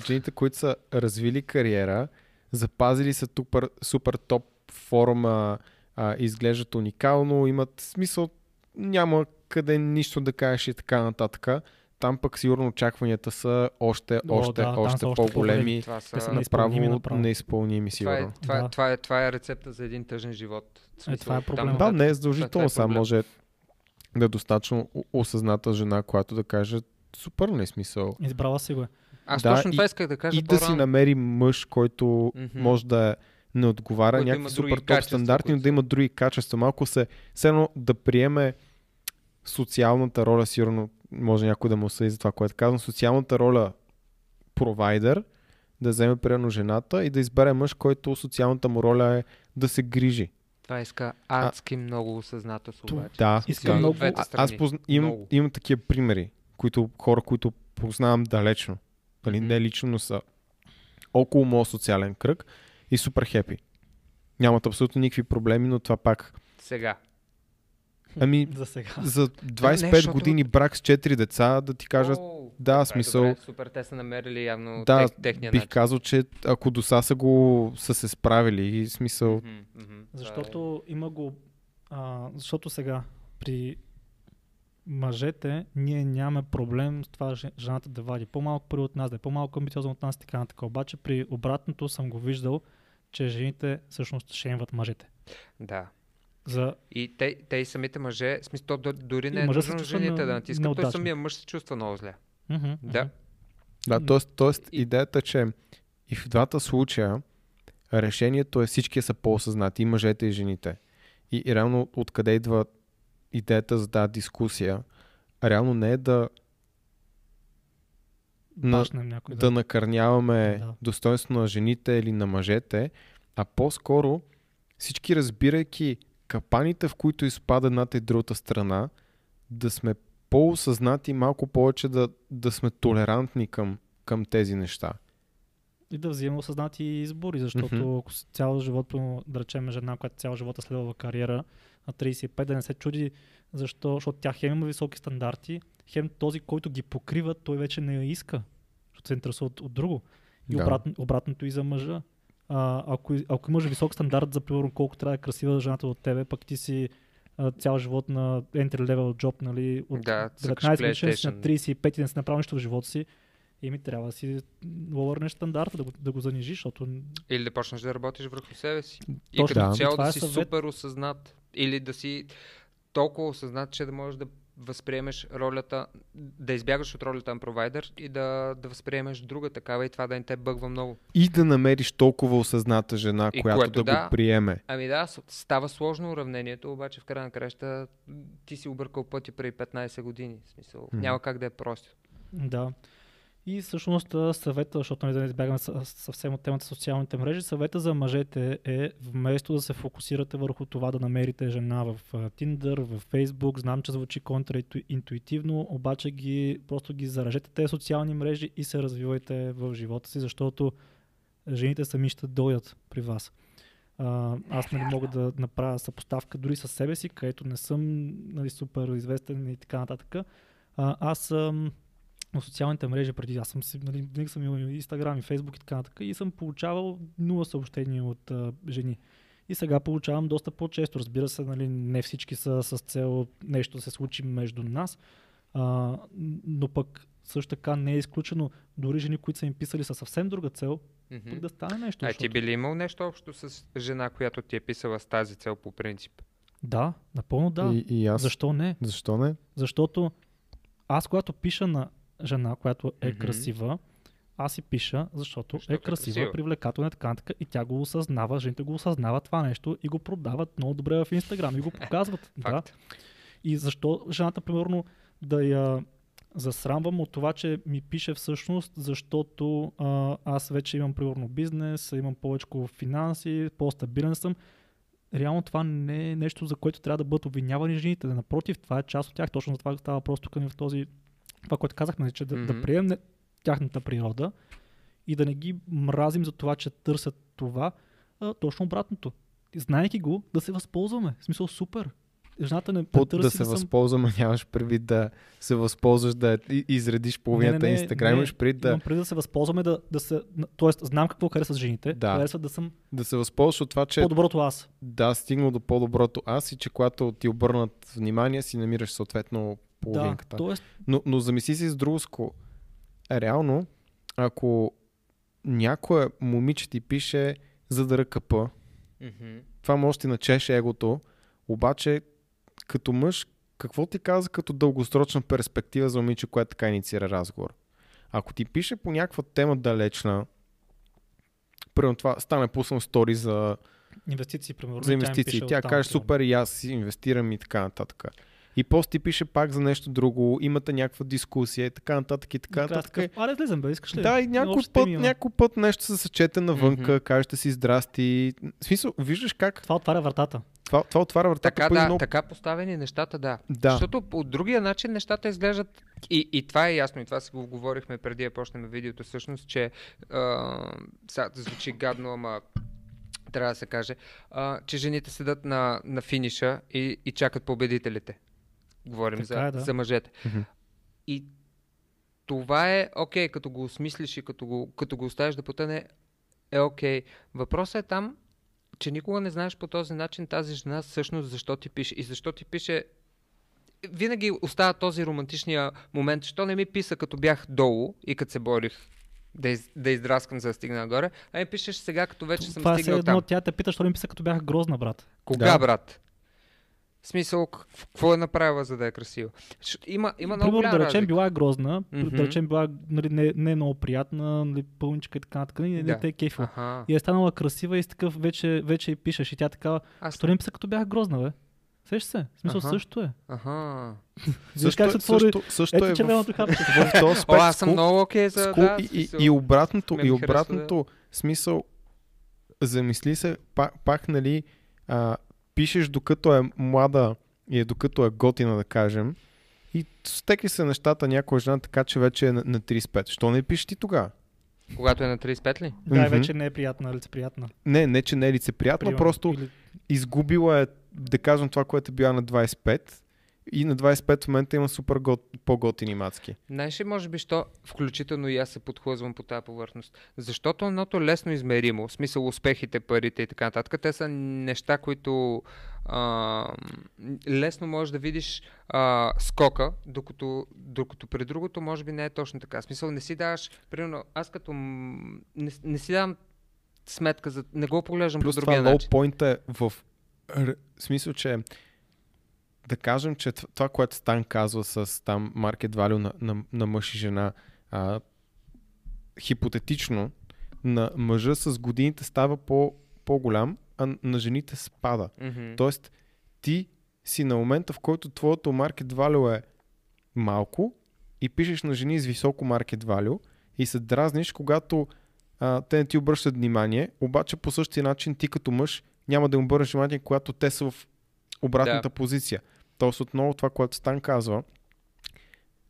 жените, които са развили кариера, запазили са супер, супер топ форма, а, изглеждат уникално, имат смисъл, няма къде нищо да кажеш и така нататък. Там пък сигурно очакванията са още, О, още, да, там още, по-големи. Това са... Те са Направо неизпълними направо. неизпълними, Това е, сигурно. това, е, Да. това, е, това е рецепта за един тъжен живот. Смисъл, това е там проблема. Да, не е това задължително, е сега проблем. може да е достатъчно осъзната жена, която да каже супер не смисъл. Избрала си го е. Аз Да, точно това исках да кажа И да си по-рано. намери мъж, който Мгм. може да не отговаря Който някакви супер топ стандарти, но да има други качества. Малко се, все едно да приеме социалната роля, сигурно може някой да му съди за това, което казвам, социалната роля провайдер, да вземе примерно жената и да избере мъж, който социалната му роля е да се грижи. Това иска адски много осъзнатост обаче. Да, Искам И от много- А, аз позна... имам, Много. имам такива примери, които хора, които познавам далечно. Нали, Мгм. не лично, но са около моят социален кръг и супер хепи. Нямат абсолютно никакви проблеми, но това пак. Сега. Ами, За сега. за 25 защото- години брак с 4 деца, да ти кажа, О, да, добре, смисъл- Добре, супер, те са намерили явно да, тех, техния бих начин. казал, че ако до са са го са се справили и смисъл. Това е- Защото има го. А, защото сега при мъжете ние нямаме проблем с това же- жената да вади по-малко пари от нас, да е по-малко амбициозна от нас и така нататък. Обаче при обратното съм го виждал, че жените всъщност шеймват мъжете. Да. За... И те, те и самите мъже, смисъл, то до- дори не е нужно чувства жените на- да натискат, той самия мъж се чувства много зле. Мгм, Да. Да, т.е. тоест идеята, че и в двата случая решението е всички са по-осъзнати, и мъжете и жените. И, и реално откъде идва идеята за тази дискусия, реално не е да, на, някой. да накърняваме Да. достоинството на жените или на мъжете, а по-скоро всички разбирайки капаните, в които изпада едната и другата страна, да сме по-осъзнати, малко повече да, да сме толерантни към, към тези неща. И да взимаме осъзнати избори, защото Мгм. ако цял живот, да речем жена, която цял живот е следвала кариера на 35, да не се чуди защо, защото тя хем има високи стандарти, хем този, който ги покрива, той вече не я иска, защото се интересува от, от друго. И Да. обратно, обратното и за мъжа. А, ако, ако имаш висок стандарт за примерно колко трябва да е красива жената от тебе, пък ти си а, цял живот на entry level job, нали, от Да, цъкаш 19 годишен си на PlayStation. 35 и не си направил нищо в живота си, и ми трябва да си ловърнеш стандарта, да го, да го занижиш, защото Или да почнеш да работиш върху себе си. И Точно. като Да. цяло Това да е си съвет. супер осъзнат. Или да си толкова осъзнат, че да можеш да възприемеш ролята, да избягаш от ролята на провайдер и да, да възприемеш друга такава и това да не те бъгва много. И да намериш толкова осъзната жена, И която което да, да. го приеме. Ами да, става сложно уравнението, обаче в края на краща ти си объркал пъти преди 15 години. В смисъл, Мгм. няма как да е просто. Да. И всъщност съвета, защото нали, да не избягаме съ- съвсем от темата социалните мрежи, съвета за мъжете е вместо да се фокусирате върху това да намерите жена в Tinder, в Facebook, знам, че звучи контраинтуитивно, обаче ги, просто ги заражете тези социални мрежи и се развивайте в живота си, защото жените сами ще дойдат при вас. Аз нали, мога да направя съпоставка дори с себе си, където не съм нали, супер известен и така нататък. Аз съм на социалните мрежи преди. Аз съм си, нали, винаги съм имал и Инстаграм и Фейсбук и така нататък. И съм получавал нула съобщения от а, жени. И сега получавам доста по-често. Разбира се, нали, не всички са с цел нещо да се случи между нас. А, но пък също така не е изключено дори жени, които са им писали със съвсем друга цел, Мгм. пък да стане нещо. А ти защото- би ли имал нещо общо с жена, която ти е писала с тази цел по принцип? Да, напълно да. И, и аз. Защо не? Защо не? Защото аз, когато пиша на жена, която е Мгм. красива, аз си пиша, защото, Защото е е красива, красива. привлекателна така нататък. И тя го осъзнава, жените го осъзнават това нещо и го продават много добре в Инстаграм и го показват. да. И защо жената, примерно, да я засрамвам от това, че ми пише всъщност, защото а, аз вече имам, примерно, бизнес, имам повече финанси, по-стабилен съм. Реално това не е нещо, за което трябва да бъдат обвинявани жените. Напротив, това е част от тях. Точно за това става въпрос тук в този... Това, което казахме, нали, че да, да Мгм. приемем тяхната природа и да не ги мразим за това, че търсят това, а, точно обратното. Знаеки го, да се възползваме. В смисъл, супер. Жената не, Под търси да се съм... възползваме, нямаш предвид да се възползваш да изредиш половината Не, не, не, Инстаграм, имаш предвид да, Имам преди да се възползваме да, да се... Тоест, знам какво харесват жените. Да. Харесват да съм да се възползваш от това, че по-доброто аз. да, стигнал до по-доброто аз и че когато ти обърнат внимание, си намираш съответно половинката. Да, тоест, Но, но замисли си с другоско. Реално, ако някоя момиче ти пише за да ръкъпа, Мгм. това може ти начеше егото, обаче като мъж, какво ти каза като дългосрочна перспектива за момиче, което така инициира разговор? Ако ти пише по някаква тема далечна, примерно това, стане пуснал стори за, инвестиции, примерно. за инвестиции, тя оттам, каже супер и аз инвестирам и така нататък. И после ти пише пак за нещо друго, имате някаква дискусия и така нататък и така нататък. такъв, Аре, излизам, бе, искаш ли? Да, и някой път, някой път нещо се съчете навънка, Мгм. кажете си здрасти. В смисъл, виждаш как Това отваря вратата. това, това отваря вратата Така, да, много... така поставени нещата, да. Да. Защото по другия начин нещата изглеждат и, и това е ясно, и това си го говорихме преди да почнем видеото, всъщност, че а, сега звучи гадно, ама трябва да се каже, а, че жените седат на, на финиша и, и чакат победителите. Говорим Така за, е, да. за мъжете. Мгм. И това е окей, като го осмислиш и като го, като го оставиш да потъне, е окей. Въпросът е там, че никога не знаеш по този начин тази жена всъщност защо ти пише. И защо ти пише винаги остава този романтичния момент, що не ми писа като бях долу и като се борих Да, из, да издраскам, за да стигна нагоре. Ами пишеш сега, като вече съм Това е стигнал едно, там. тя те пита, що не ми писа, като бях грозна, брат. Кога, Да. брат? В смисъл, какво е направила, за да е красива? Има, има много Примерно, да речем, разлика. била е грозна, Мгм. да речем, била нали, не, не е много приятна, нали, пълничка и така нататък, и не, Да. не те е кефила. Аха. И е станала красива и с такъв вече, вече и пишеш. И тя такава, Аз... що не писа, като бях грозна, бе? Сеш се? В смисъл, Аха. също е. Аха. Виж Също, как се е- твори. също, също Ето е в, червеното хапче. в този О, аз съм Скул- много окей за... Скул, да, и, и, и обратното, и да- обратното смисъл, замисли се, пак, пак нали, а, пишеш докато е млада и е докато е готина, да кажем, и стекли се нещата някоя жена така, че вече е на, на 35. Що не пишеш ти тогава? Когато е на 35 ли? Да, Мгм. вече не е приятна, лицеприятна. Не, не, че не е лицеприятно, Примерно. просто Или- изгубила е, да кажем, това, което е била на 25 и на 25 в момента има супер гот, по-готини мацки. Знаеш ли, може би, що включително и аз се подхлъзвам по тази повърхност? Защото едното лесно измеримо, в смисъл успехите, парите и така нататък. Те са неща, които а, лесно можеш да видиш а, скока, докато, докато при другото може би не е точно така. В смисъл не си даваш, примерно, аз като не, не си давам сметка, за, не го поглеждам Плюс по това другия low начин. point е в р- смисъл, че да кажем, че това, което Стан казва с там market value на, на, на мъж и жена, а, хипотетично на мъжа с годините става по, по-голям, а на жените спада. Мгм. Тоест, ти си на момента, в който твоето market value е малко и пишеш на жени с високо market value и се дразниш, когато а, те не ти обръщат внимание, обаче по същия начин ти като мъж няма да им обърнеш внимание, когато те са в обратната Да. позиция. Тоест отново това, което Стан казва,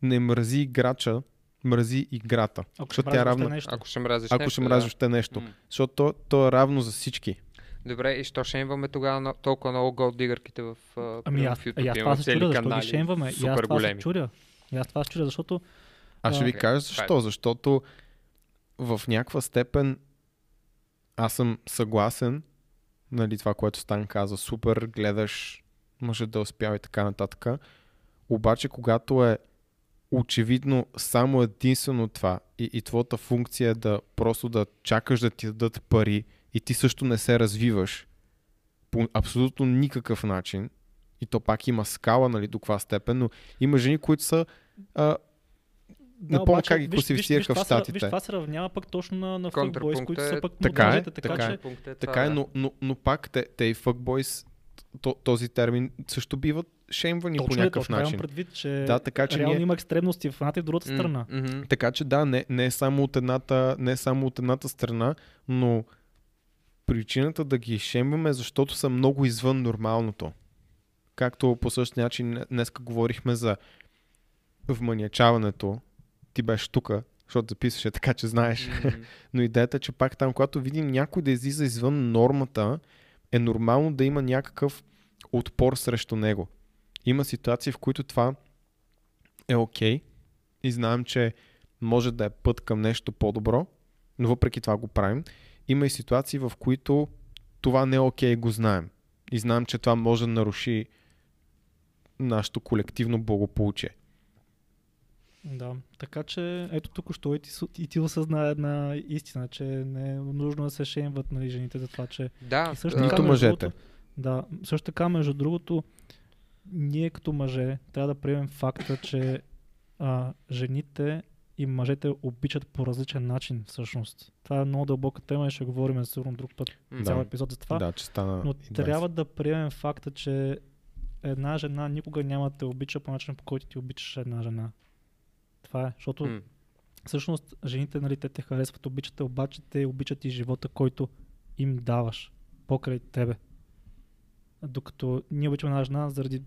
не мрази играча, мрази играта. Ако ще е мразиш равна, нещо. Ако ще мразиш ако нещо, ще мразиш да. нещо. М. Защото то, то е равно за всички. Добре, и що ще имаме тогава на- толкова много голдигърките в, Ами аз, в и YouTube? аз Има това се чудя, защо ги шеймваме. И аз Супер това се големи. чудя. И аз това се чудя, защото Аз ще ви кажа защо. Защото в някаква степен аз съм съгласен, нали, това, което Стан каза, супер, гледаш, може да успява и така нататък. Обаче, когато е очевидно само единствено това и, и твоята функция е да просто да чакаш да ти дадат пари и ти също не се развиваш по абсолютно никакъв начин, и то пак има скала, нали, до каква степен, но има жени, които са а, Не помня как ги класифицираха в виж, това се- Щатите. Виж, това се равнява пък точно на, на футбойс, които е- са пък Така е, модажите, така, така е. че Пункт е Така е, да. но, но, но пак те, те и fuckboys, то, този термин също биват шеймвани по точно е, някакъв точно имам начин. предвид, че, Да, така че реално ние- има екстремности в едната и в другата страна. мгм. Така че да, не, не, е само от едната, не е само от едната страна, но причината да ги шемваме е защото са много извън нормалното. Както по същия начин днеска говорихме за вманячаването. Ти беше тука, защото записваше така, че знаеш. Мгм. Но идеята е, че пак там, когато видим някой да излиза извън нормата, е нормално да има някакъв отпор срещу него. Има ситуации, в които това е окей и знаем, че може да е път към нещо по-добро, но въпреки това го правим. Има и ситуации, в които това не е окей, го знаем. И знаем, че това може да наруши нашето колективно благополучие. Да, така че ето тук що и ти, и ти осъзна една истина, че не е нужно да се шеймват нали, жените за това, че Да, И също Нито така, мъжете. другото- Да, също така, между другото, ние като мъже трябва да приемем факта, че а, жените и мъжете обичат по различен начин всъщност. Това е много дълбока тема и ще говорим сигурно друг път м, цял Да. епизод за това. Да, че стана. Но и 20. трябва да приемем факта, че една жена никога няма да те обича по начин, по който ти обичаш една жена. Това е, защото м. всъщност жените, нали, те те харесват, обичат обаче те обичат и живота, който им даваш покрай тебе. Докато ние обичаме една жена заради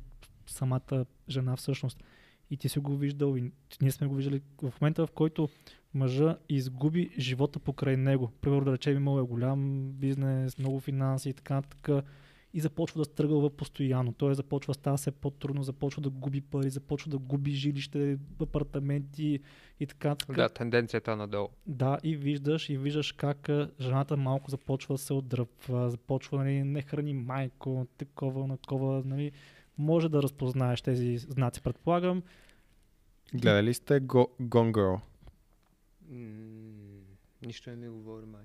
самата жена всъщност. И ти си го виждал, и ние сме го виждали в момента, в който мъжа изгуби живота покрай него. Примерно да речем, имал е голям бизнес, много финанси и така нататък. И започва да стръгълва постоянно. Той започва да става все по-трудно, започва да губи пари, започва да губи жилище, апартаменти и така нататък. Да, тенденцията надолу. Да, и виждаш, и виждаш как жената малко започва да се отдръпва, започва, нали, не храни майко, такова, накова, нали, може да разпознаеш тези знаци, предполагам. Гледали сте Go- Gone Girl? М, Нищо не ми говори май.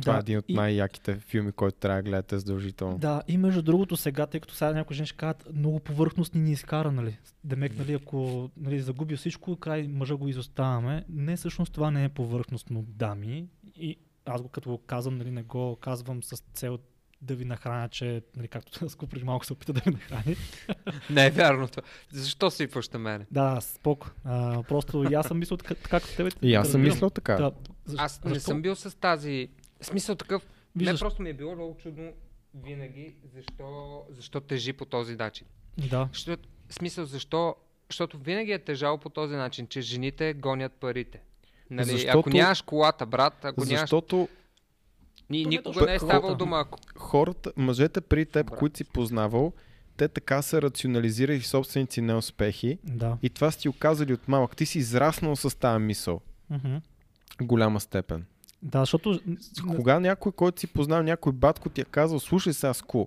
Това е Да, един от и- най-яките филми, който трябва да гледате задължително. Да, и между другото сега, тъй като сега някои жени ще кажат, много повърхностни ни изкара, нали? Демек, нали, ако нали, загуби всичко, край мъжа го изоставяме. Не, всъщност това не е повърхностно, дами. И аз го като го казвам, нали, не го казвам с цел да ви нахраня, че, нали, както Скуп преди малко се опита да ви нахрани. Не е вярно това. Защо си на мене? Да, споко. А, просто и аз съм мислил така, така като тебе. И аз съм мислил така. Да, защо- Аз не защо? съм бил с тази... В смисъл такъв... Виждаш- Не, просто ми е било много чудно винаги, защо, защо тежи по този начин. Да, Що, смисъл, защо? Защото винаги е тежало по този начин, че жените гонят парите. Нали, Защото- Ако нямаш колата, брат, ако нямаш... Защото Ни, никога не е ставал дума. Ако... хората, мъжете при теб, Брат. които си познавал, те така са рационализирали собствените си неуспехи да. и това си ти оказали от малък. Ти си израснал с тази мисъл. В Голяма степен. Да, защото... Кога някой, който си познал, някой батко ти е казал, слушай сега, Ску,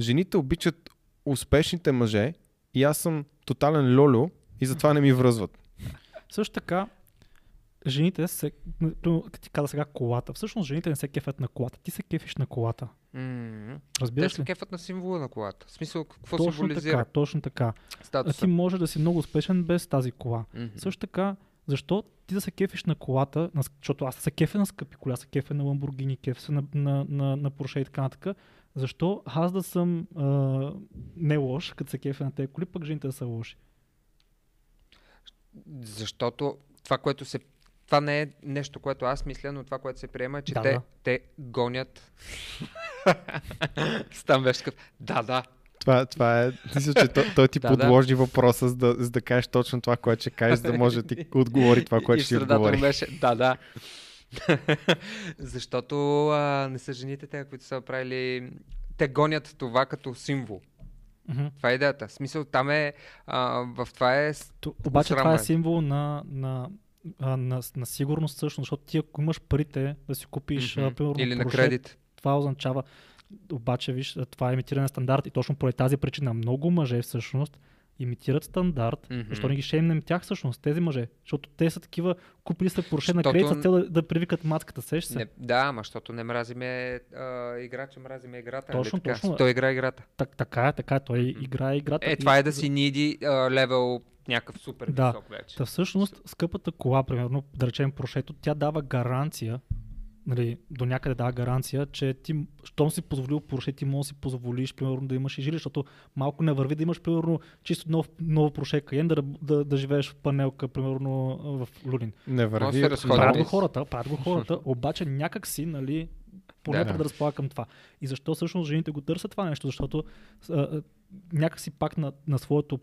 жените обичат успешните мъже и аз съм тотален лоло и затова не ми връзват. Също така, жените се, ти каза сега колата, всъщност жените не се кефят на колата, ти се кефиш на колата. Те Разбираш се ли? кефат на символа на колата. В смисъл, какво Точно символизира? така, точно така. А Статуса. ти може да си много успешен без тази кола. Мгм. Също така, защо ти да се кефиш на колата, на, защото аз се кефя на скъпи коли, аз се кефя на Lamborghini, кефя се на, на, на, на Porsche и така нататък. Защо аз да съм а, не лош, като се кефя на тези коли, пък жените да са лоши? Защото това, което се... Това не е нещо, което аз мисля, но това, което се приема е, че Да, те, да. те гонят... Стан беше такъв. Да, да. Това, това е, мисля, че той, той ти Да, да. подложи въпроса, за да, за да кажеш точно това, което ще кажеш, за да може да ти отговори това, което ще ти отговори. беше, да, да. Защото а, не са жените те, които са правили... Те гонят това като символ. Мгм. Това е идеята. В смисъл, там е... А, в това е... То, обаче това е символ на, на, а, на, на сигурност всъщност, защото ти ако имаш парите да си купиш, а, примерно, Или на кредит. това означава, обаче виж, това е имитиране на стандарт и точно поради тази причина много мъже всъщност имитират стандарт, Мгм. защо не ги шеймнем тях всъщност, тези мъже, защото те са такива, купили са Porsche на кредит с цел да, да привикат матката, сеш се. Не, да, ама защото не мразиме а, играча, мразиме играта. нали Точно, така? точно. Той игра играта. Так, така е, така е, той играе играта. Е, и- това е да си ниди левел някакъв супер Да. висок вече. Та всъщност скъпата кола, примерно, да речем прошето, тя дава гаранция, нали, до някъде дава гаранция, че ти, щом си позволил Porsche, ти може да си позволиш, примерно, да имаш и жилище, защото малко не върви да имаш, примерно, чисто нов, ново Porsche Cayenne, да, да, да, живееш в панелка, примерно, в Люлин. Не върви. Правят го хората, правят го хората, обаче някак си, нали, поне Да, да, разполага към това. И защо всъщност жените го търсят това нещо? Защото а, а, някак си пак на, на своето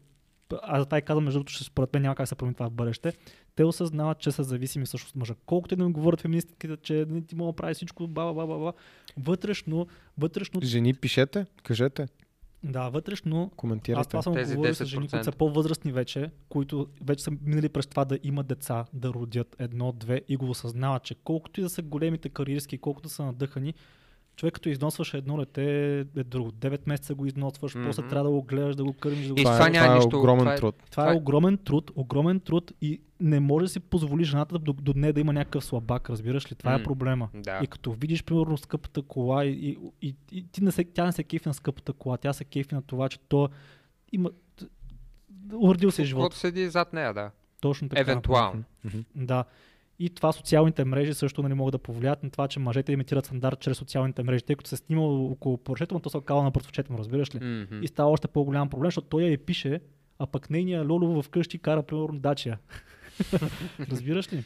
аз затова и казвам, между другото, че според мен няма как да се промени това в бъдеще. Те осъзнават, че са зависими всъщност от мъжа. Колкото и да им говорят феминистките, че не ти мога да прави всичко, ба, ба, ба, ба, вътрешно, вътрешно, Жени, пишете, кажете, да, вътрешно, аз коментирайте. това съм Тези говорил с жени, които са 10%. по-възрастни вече, които вече са минали през това да имат деца, да родят едно, две и го осъзнават, че колкото и да са големите кариерски, колкото да са надъхани, човек като износваш едно дете е друго. 9 месеца го износваш, Мгм. после трябва да го гледаш, да го кърмиш, да го И това, това е, това е нищо- огромен това е- труд. това Това е е- огромен труд, огромен труд и не може да си позволи жената до, до нея да има някакъв слабак, разбираш ли? Това е М, проблема. Да. И като видиш, примерно, скъпата кола и, и, и, и ти не се, тя не се кефи на скъпата кола, тя се кефи на това, че то има... Урдил се е живот. Каквото седи зад нея, да. Точно така. Евентуално. Да. И това социалните мрежи също нали, могат да повлият на това, че мъжете имитират стандарт чрез социалните мрежи. Тъй като се снима около поръчето, но то се окава на пръстовчето му, разбираш ли? Мгм. И става още по-голям проблем, защото той я и пише, а пък нейния Лоло вкъщи кара, примерно, дачия. Разбираш ли?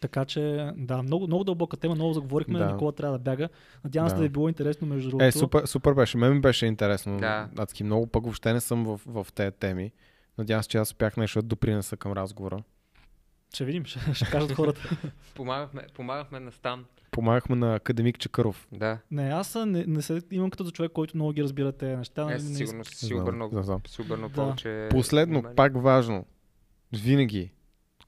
Така че, да, много, много дълбока тема, много заговорихме, Да. да. Никола трябва да бяга. Надявам се Да. да е било интересно, между другото. Е, супер, супер беше. Мен ми беше интересно. Да. Адски много, пък въобще не съм в, в тези теми. Надявам се, че аз успях нещо да допринеса към разговора. Ще видим, ще, ще кажат хората. Помагахме, помагахме на Стан. Помагахме на академик Чакъров. Да. не, аз не, не се, имам като за човек, който много ги разбира тези неща. Е, нали, не сигурно си Знам, обърнал, знам, знам. си обърнал Да. повече. Последно, внимание. пак важно. Винаги,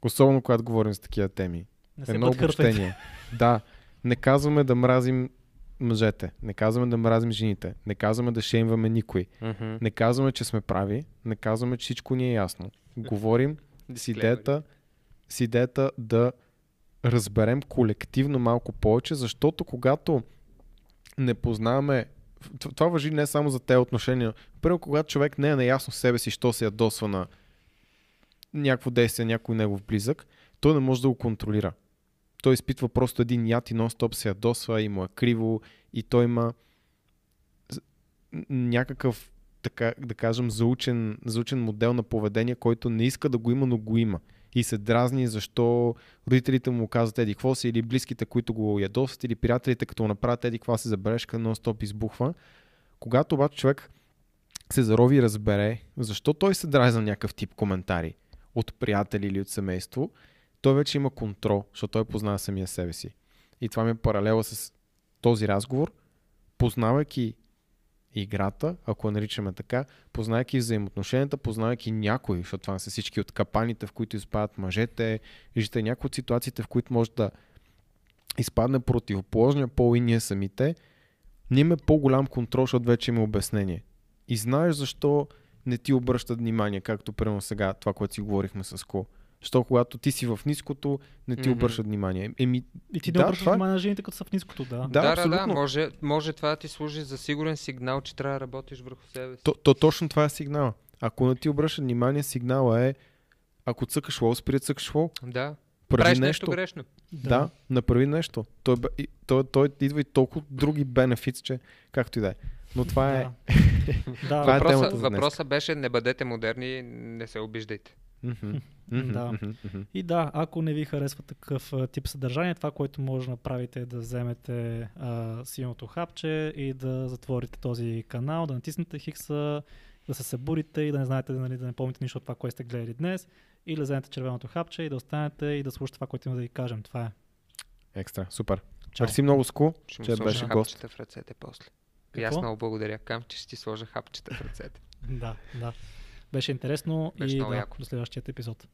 особено когато говорим за такива теми, Не едно обобщение. Да, не казваме да мразим мъжете, не казваме да мразим жените, не казваме да шеймваме никой, не казваме, че сме прави, не казваме, че всичко ни е ясно. Говорим с идеята, с идеята да разберем колективно малко повече, защото когато не познаваме това въжи не само за тези отношения. Първо, когато човек не е наясно с себе си, що се ядосва на някакво действие, някой негов близък, той не може да го контролира. Той изпитва просто един яд и нон-стоп се ядосва и му е криво и той има някакъв, така да кажем, заучен, заучен модел на поведение, който не иска да го има, но го има. И се дразни защо родителите му казват еди какво си или близките, които го ядосват или приятелите, като направят еди какво си забележка, нон-стоп избухва. Когато обаче човек се зарови и разбере защо той се дразни на някакъв тип коментари от приятели или от семейство, той вече има контрол, защото той познава самия себе си. И това ми е паралела с този разговор, познавайки играта, ако я наричаме така, познавайки взаимоотношенията, познавайки някой, защото това са всички от капаните, в които изпадат мъжете, виждате някои от ситуациите, в които може да изпадне противоположния пол и ние самите, ние по-голям контрол, защото вече има обяснение. И знаеш защо не ти обръщат внимание, както примерно сега това, което си говорихме с Ко. Що когато ти си в ниското, не ти Мгм. обръщат внимание. Еми, И ти Да, да, обръщаш това е- внимание на жените, като са в ниското, да. Да, да, да, да, може, може това да ти служи за сигурен сигнал, че трябва да работиш върху себе си. то, то точно това е сигнала. Ако не ти обръщат внимание, сигнала е ако цъкаш лоу, спри да цъкаш лоу. Да. Прави Правиш нещо. нещо грешно. Да, направи нещо. Той, той, той идва и толкова други бенефит, че както и да е. Но това е... Да. да, Това е Въпроса, темата за днес. въпросът беше не бъдете модерни, не се обиждайте. Мгм, Да. мгм. И да, ако не ви харесва такъв а, тип съдържание, това, което може да направите е да вземете а, силното хапче и да затворите този канал, да натиснете хикса, да се събудите и да не знаете, нали, да не помните нищо от това, което сте гледали днес, или да вземете червеното хапче и да останете и да слушате това, което има да ви кажем. Това е. Екстра, супер. Чао. Мерси много, Ску, Ще че беше гост. хапчета в ръцете после. И аз Какво? много благодаря. Кам, че ще ти сложа хапчета в ръцете. Да, да. Беше интересно Беше и да, яко. до следващия епизод.